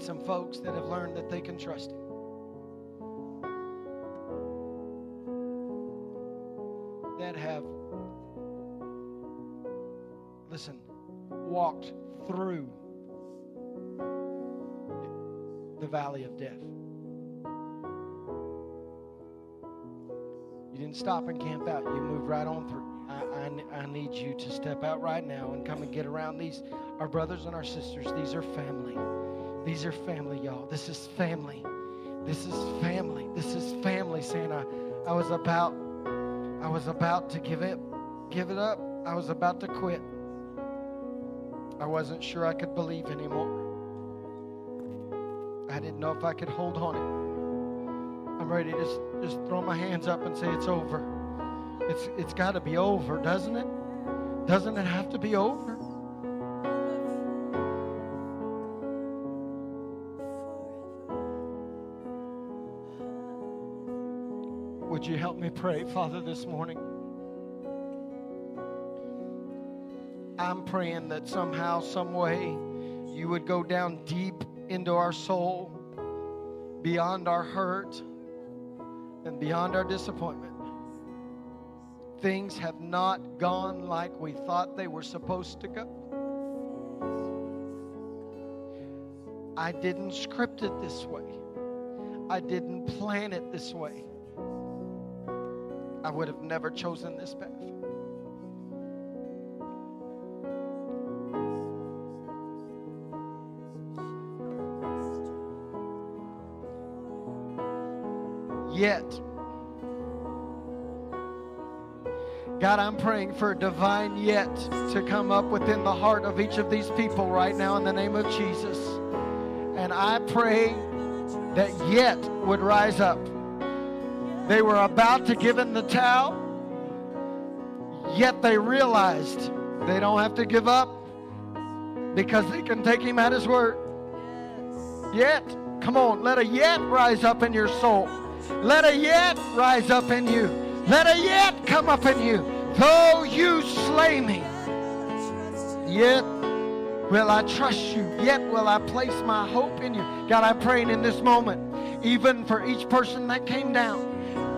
Some folks that have learned that they can trust Him. That have, listen, walked through the valley of death. You didn't stop and camp out, you moved right on through. I, I, I need you to step out right now and come and get around these, our brothers and our sisters. These are family. These are family, y'all. This is family. This is family. This is family Santa. I, was about I was about to give it give it up. I was about to quit. I wasn't sure I could believe anymore. I didn't know if I could hold on it. I'm ready to just, just throw my hands up and say it's over. It's it's got to be over, doesn't it? Doesn't it have to be over? Me pray, Father, this morning? I'm praying that somehow, some way, you would go down deep into our soul, beyond our hurt and beyond our disappointment. Things have not gone like we thought they were supposed to go. I didn't script it this way. I didn't plan it this way. I would have never chosen this path. Yet, God, I'm praying for a divine yet to come up within the heart of each of these people right now in the name of Jesus. And I pray that yet would rise up. They were about to give in the towel, Yet they realized they don't have to give up because they can take him at his word. Yet, come on, let a yet rise up in your soul. Let a yet rise up in you. Let a yet come up in you. Though you slay me, yet will I trust you. Yet will I place my hope in you. God, I'm praying in this moment, even for each person that came down,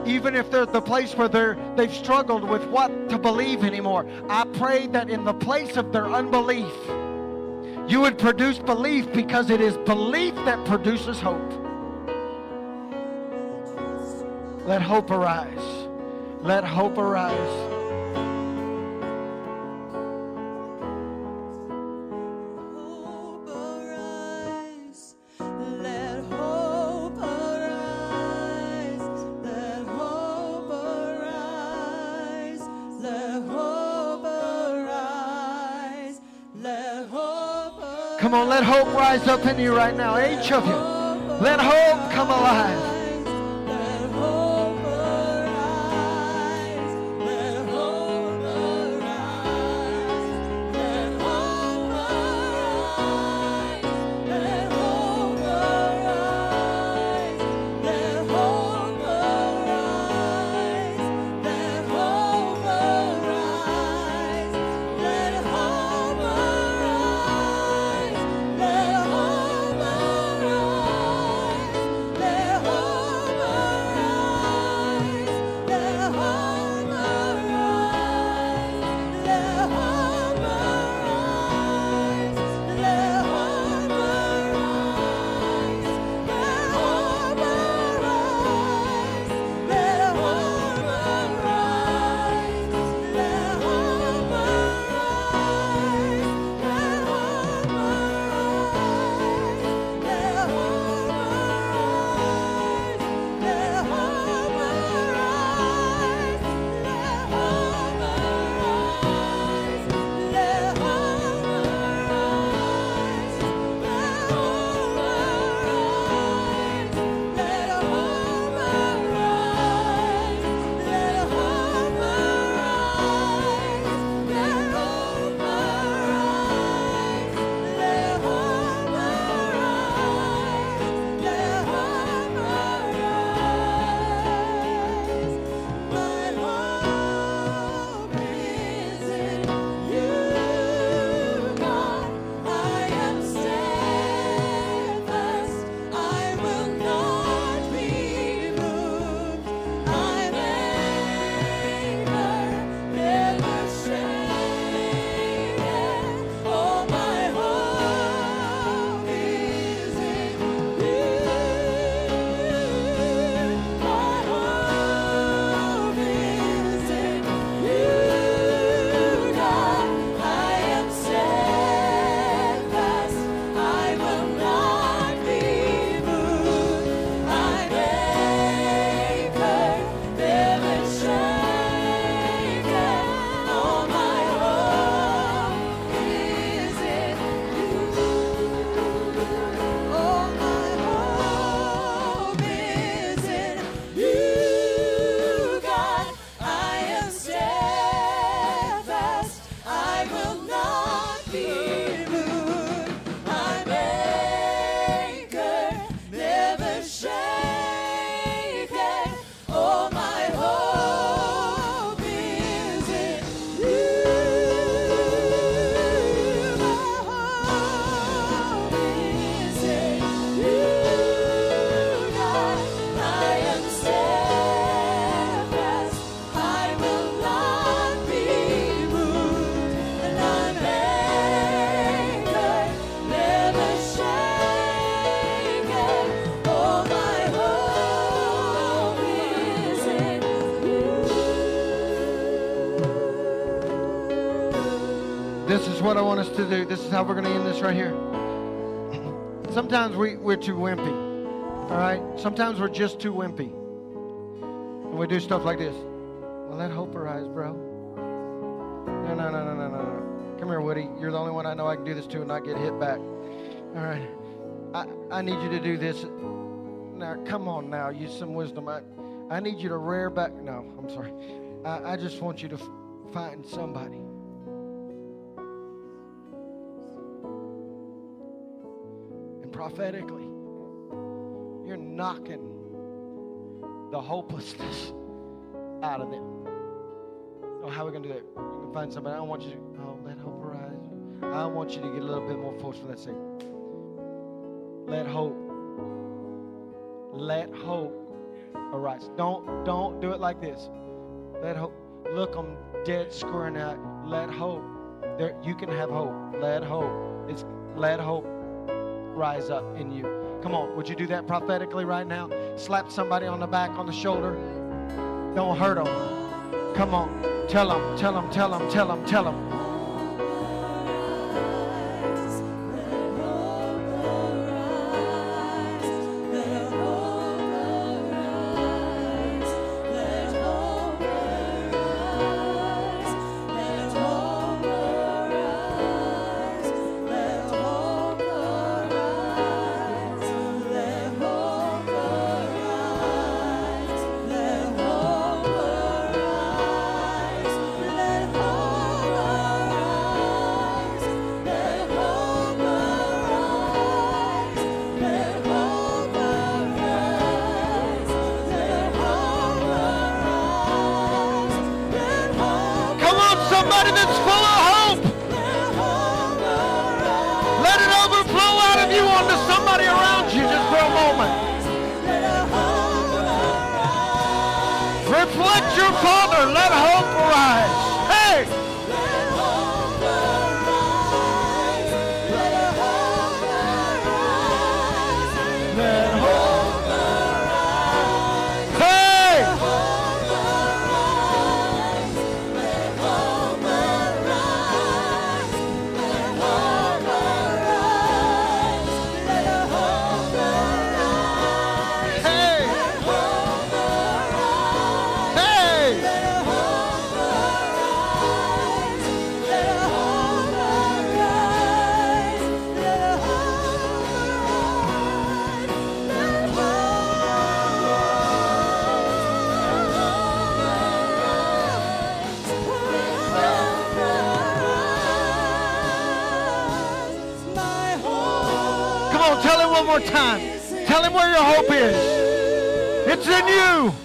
even if they're at the place where they're they've struggled with what to believe anymore. I pray that in the place of their unbelief, you would produce belief because it is belief that produces hope. Let hope arise. Let hope arise. Let hope rise up in you right now. Each of you. Let hope come alive. To do. This is how we're going to end this right here. Sometimes we, we're too wimpy. All right? Sometimes we're just too wimpy. And we do stuff like this. Well, let hope arise, bro. No, no, no, no, no, no, no. Come here, Woody. You're the only one I know I can do this to and not get hit back. All right. I, I need you to do this. Now, come on now. Use some wisdom. I, I need you to rear back. No, I'm sorry. I, I just want you to f- find somebody. Prophetically, you're knocking the hopelessness out of them. Oh, how are we going to do that? You can find somebody. I don't want you to, oh, let hope arise. I want you to get a little bit more forceful. Let's say, let hope. Let hope arise. Don't don't do it like this. Let hope. Look them dead squaring out. Let hope. There, you can have hope. Let hope. It's let hope rise up in you. Come on, would you do that prophetically right now? Slap somebody on the back, on the shoulder. Don't hurt them. Come on, tell them, tell them, tell them, tell them, tell them. In you.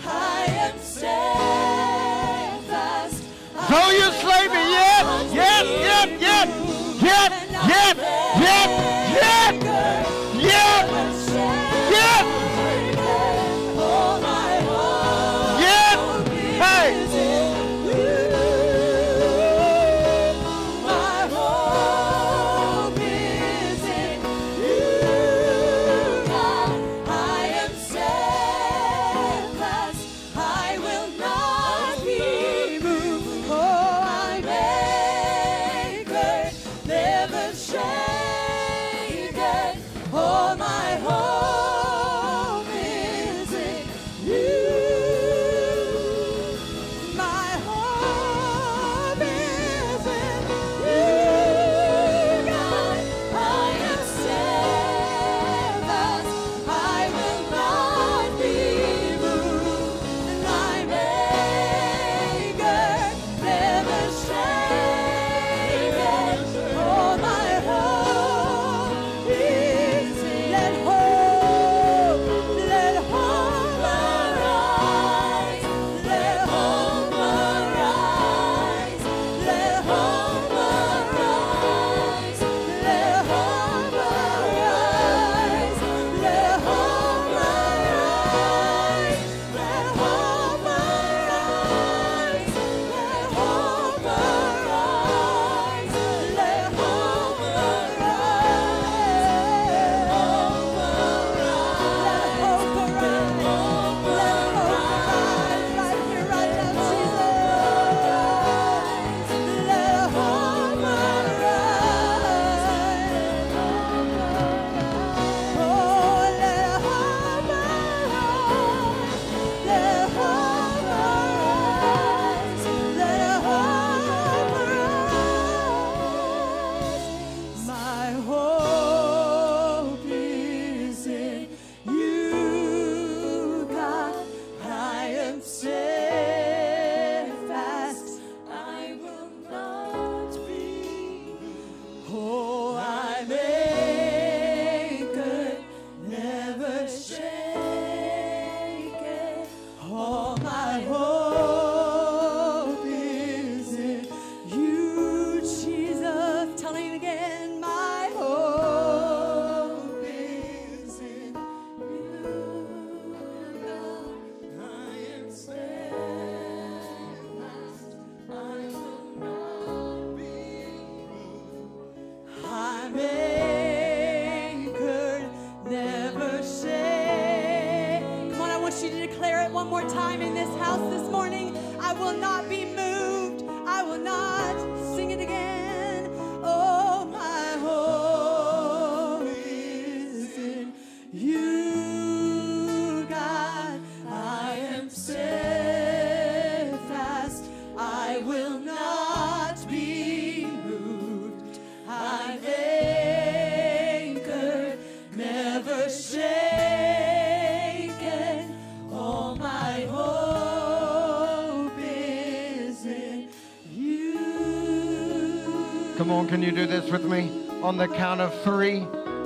Can you do this with me? On the count of three,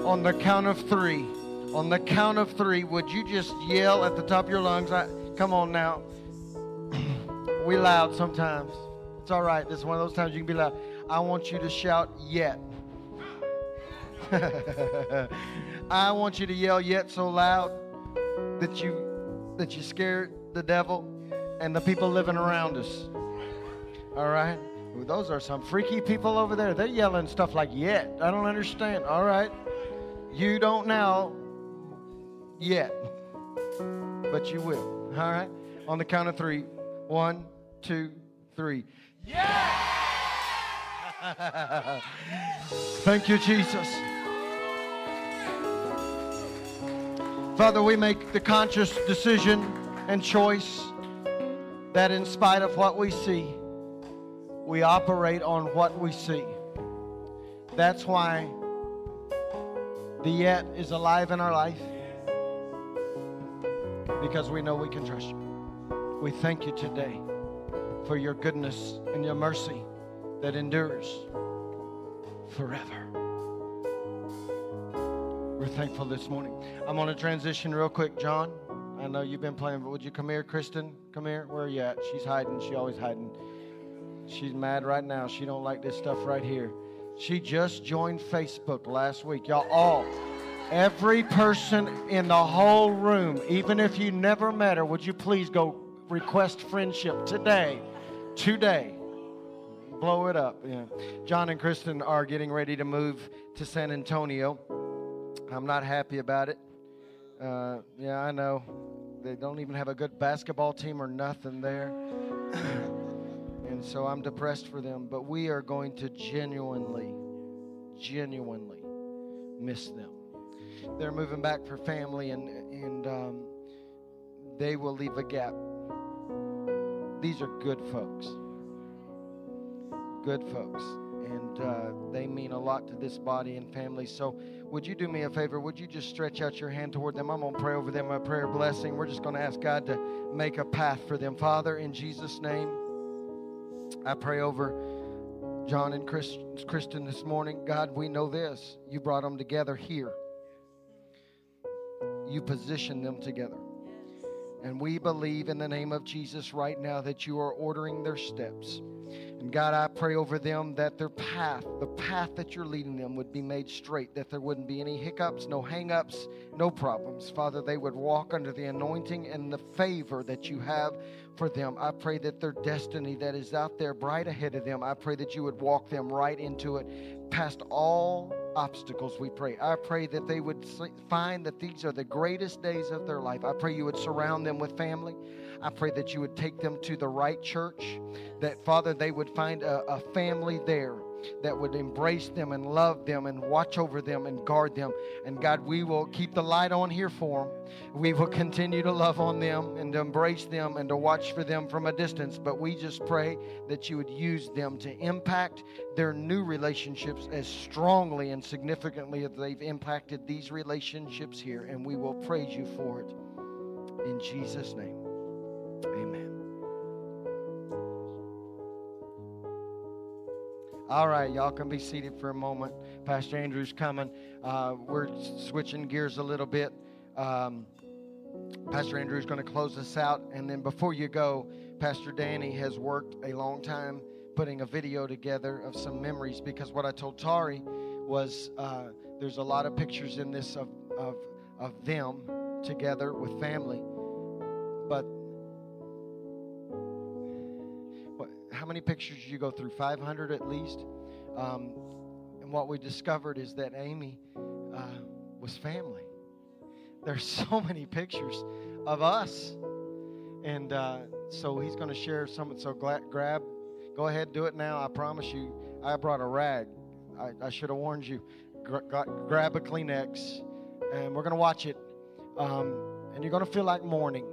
on the count of three, on the count of three, would you just yell at the top of your lungs? I, come on now. *clears throat* we loud sometimes. It's all right. This is one of those times you can be loud. I want you to shout yet. *laughs* I want you to yell yet so loud that you that you scared the devil and the people living around us. All right? Ooh, those are some freaky people over there. They're yelling stuff like yet. I don't understand. All right. You don't now yet. But you will. All right? On the count of three. One, two, three. Yeah! *laughs* Thank you, Jesus. Father, we make the conscious decision and choice that in spite of what we see, we operate on what we see. That's why the yet is alive in our life because we know we can trust you. We thank you today for your goodness and your mercy that endures forever. We're thankful this morning. I'm going to transition real quick, John. I know you've been playing, but would you come here, Kristen? Come here. Where are you at? She's hiding. She always hiding. She's mad right now. She don't like this stuff right here. She just joined Facebook last week. Y'all all, every person in the whole room, even if you never met her, would you please go request friendship today? Today. Blow it up. Yeah. John and Kristen are getting ready to move to San Antonio. I'm not happy about it. Uh, yeah, I know. They don't even have a good basketball team or nothing there. *laughs* and so I'm depressed for them. But we are going to genuinely, genuinely miss them. They're moving back for family, and, and um, they will leave a gap. These are good folks. Good folks. And uh, they mean a lot to this body and family. So, would you do me a favor? Would you just stretch out your hand toward them? I'm going to pray over them a prayer blessing. We're just going to ask God to make a path for them. Father, in Jesus' name, I pray over John and Chris, Kristen this morning. God, we know this. You brought them together here, you positioned them together. And we believe in the name of Jesus right now that you are ordering their steps. And God, I pray over them that their path, the path that you're leading them, would be made straight, that there wouldn't be any hiccups, no hangups, no problems. Father, they would walk under the anointing and the favor that you have for them. I pray that their destiny that is out there bright ahead of them, I pray that you would walk them right into it, past all obstacles, we pray. I pray that they would find that these are the greatest days of their life. I pray you would surround them with family. I pray that you would take them to the right church, that, Father, they would find a, a family there that would embrace them and love them and watch over them and guard them. And God, we will keep the light on here for them. We will continue to love on them and to embrace them and to watch for them from a distance. But we just pray that you would use them to impact their new relationships as strongly and significantly as they've impacted these relationships here. And we will praise you for it. In Jesus' name, amen. All right, y'all can be seated for a moment. Pastor Andrew's coming. Uh, we're switching gears a little bit. Um, Pastor Andrew's going to close us out. And then before you go, Pastor Danny has worked a long time putting a video together of some memories because what I told Tari was uh, there's a lot of pictures in this of, of, of them together with family. But many pictures did you go through? 500 at least. Um, and what we discovered is that Amy uh, was family. There's *laughs* so many pictures of us. And uh, so he's going to share some. So grab, go ahead, do it now. I promise you. I brought a rag. I, I should have warned you. Gra- grab a Kleenex, and we're going to watch it. Um, and you're going to feel like mourning.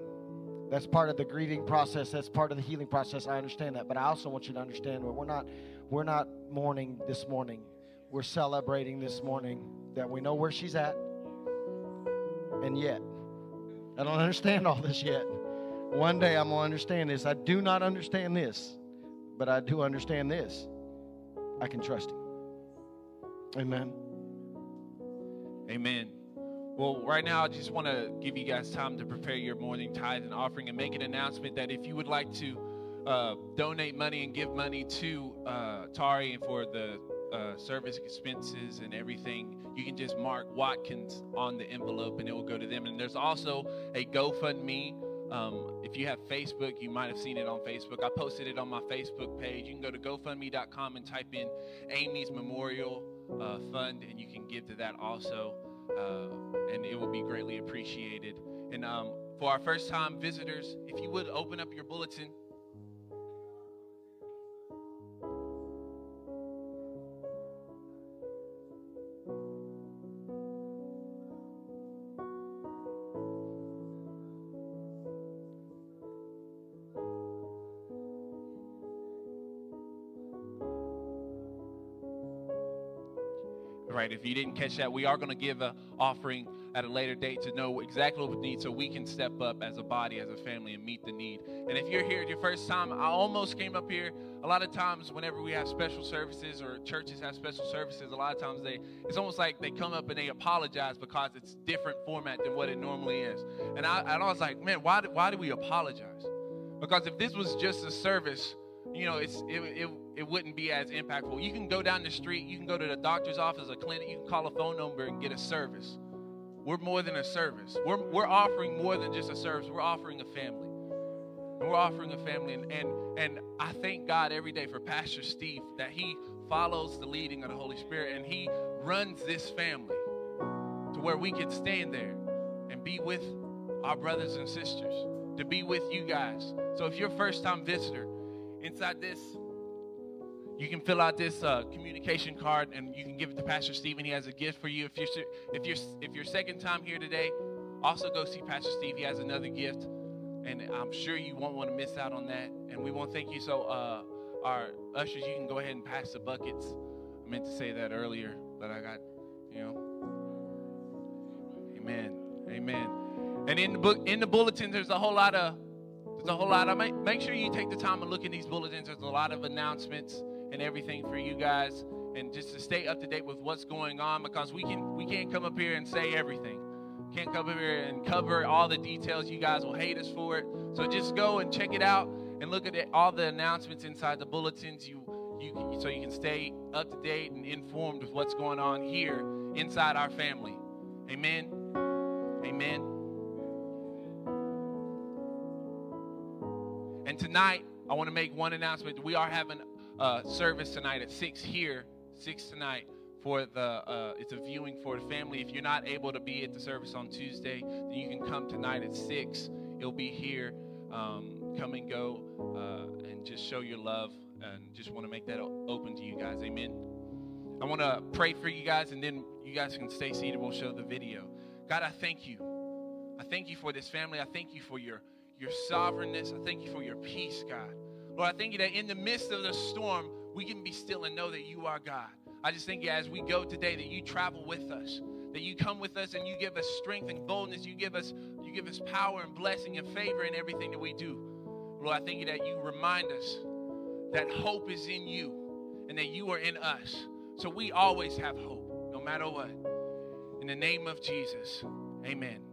That's part of the grieving process. That's part of the healing process. I understand that, but I also want you to understand that we're not we're not mourning this morning. We're celebrating this morning that we know where she's at. And yet, I don't understand all this yet. One day I'm going to understand this. I do not understand this, but I do understand this. I can trust him. Amen. Amen. Well, right now, I just want to give you guys time to prepare your morning tithe and offering and make an announcement that if you would like to uh, donate money and give money to uh, Tari and for the uh, service expenses and everything, you can just mark Watkins on the envelope and it will go to them. And there's also a GoFundMe. Um, if you have Facebook, you might have seen it on Facebook. I posted it on my Facebook page. You can go to GoFundMe.com and type in Amy's Memorial uh, Fund, and you can give to that also, uh, and it will be greatly appreciated. And um, for our first time visitors, if you would open up your bulletin. If you didn't catch that, we are going to give an offering at a later date to know exactly what we need so we can step up as a body, as a family, and meet the need. And if you're here your first time, I almost came up here. A lot of times, whenever we have special services or churches have special services, a lot of times they it's almost like they come up and they apologize because it's different format than what it normally is. And I, and I was like, man, why, why do we apologize? Because if this was just a service, you know, it's it, it it wouldn't be as impactful. You can go down the street, you can go to the doctor's office, a clinic, you can call a phone number and get a service. We're more than a service. We're, we're offering more than just a service. We're offering a family. And we're offering a family. And, and, and I thank God every day for Pastor Steve that he follows the leading of the Holy Spirit and he runs this family to where we can stand there and be with our brothers and sisters, to be with you guys. So if you're a first time visitor, inside this, you can fill out this uh, communication card and you can give it to Pastor Stephen. He has a gift for you. If you're if you're if you're second time here today, also go see Pastor Steve. He has another gift, and I'm sure you won't want to miss out on that. And we want to thank you. So, uh, our ushers, you can go ahead and pass the buckets. I meant to say that earlier, but I got, you know. Amen. Amen. And in the book, in the bulletin, there's a whole lot of there's a whole lot of make, make sure you take the time and look in these bulletins. There's a lot of announcements and everything for you guys. And just to stay up to date with what's going on because we can we can't come up here and say everything. Can't come up here and cover all the details. You guys will hate us for it. So just go and check it out and look at it, all the announcements inside the bulletins. You you so you can stay up to date and informed with what's going on here inside our family. Amen. Amen and tonight i want to make one announcement we are having a service tonight at six here, six tonight for the uh, it's a viewing for the family. If you're not able to be at the service on Tuesday, then you can come tonight at six. It'll be here. Um, come and go uh, and just show your love and just want to make that open to you guys. Amen. I want to pray for you guys and then you guys can stay seated. We'll show the video. God, I thank you. I thank you for this family. I thank you for your your sovereignness. I thank you for your peace, God. Lord, I thank you that in the midst of the storm, we can be still and know that you are God. I just thank you as we go today that you travel with us, that you come with us and you give us strength and boldness. You give us, you give us power and blessing and favor in everything that we do. Lord, I thank you that you remind us that hope is in you and that you are in us. So we always have hope, no matter what. In the name of Jesus, amen.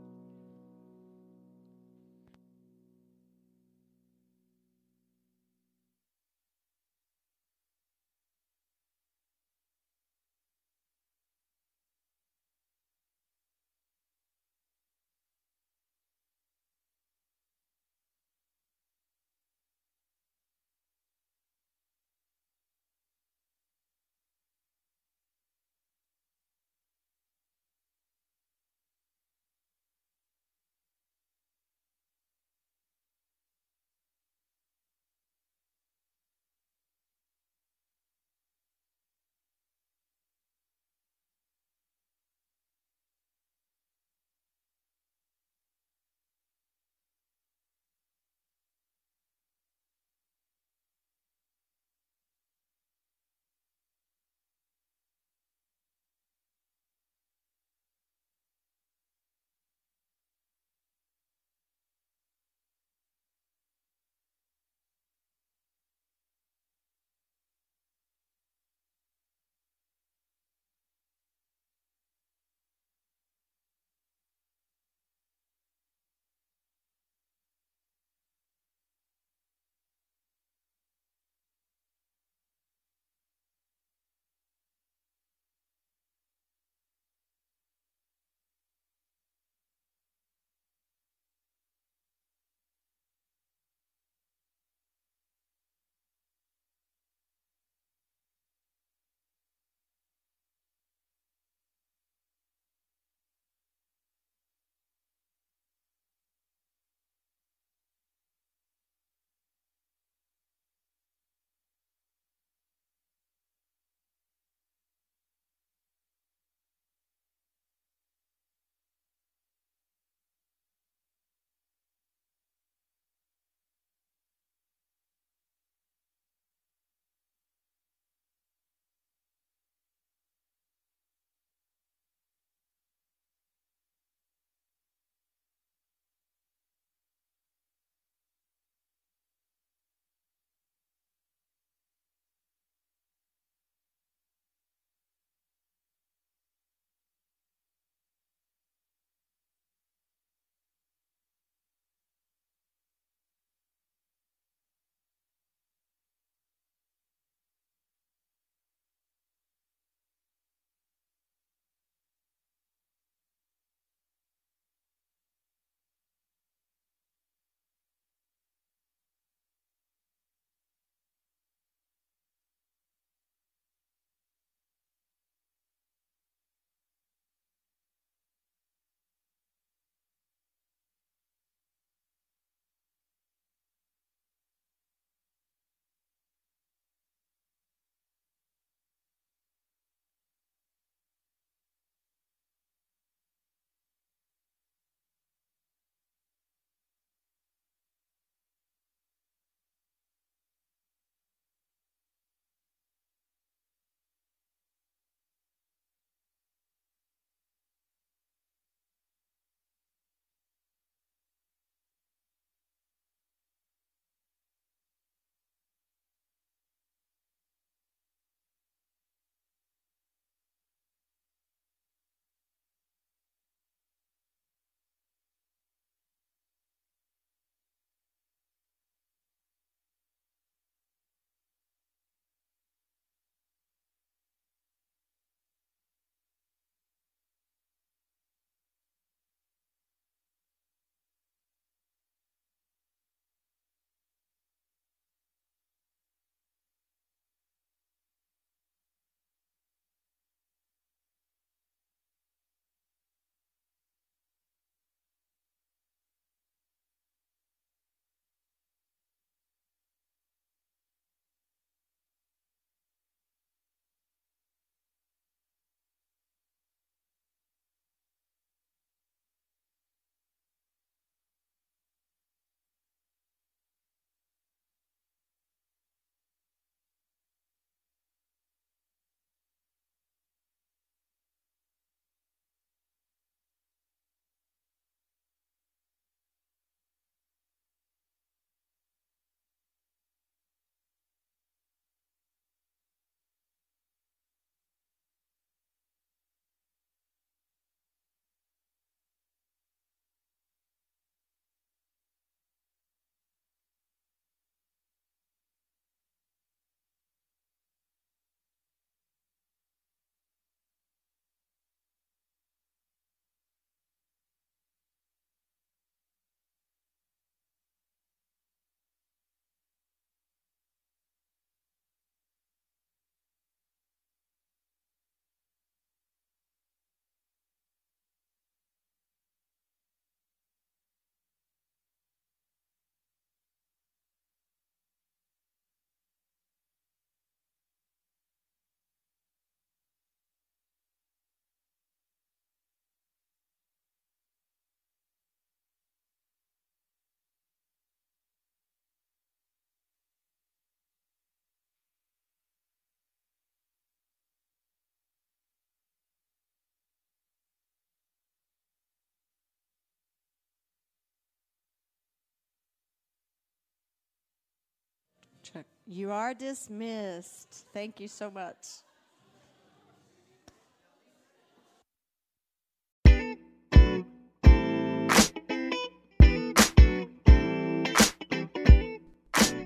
You are dismissed. Thank you so much.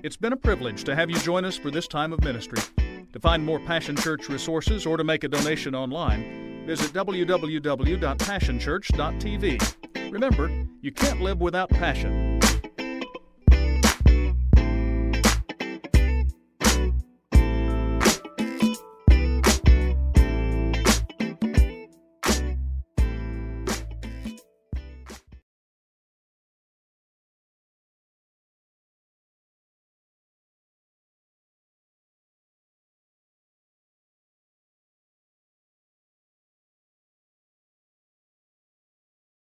It's been a privilege to have you join us for this time of ministry. To find more Passion Church resources or to make a donation online, visit www.passionchurch.tv. Remember, you can't live without passion.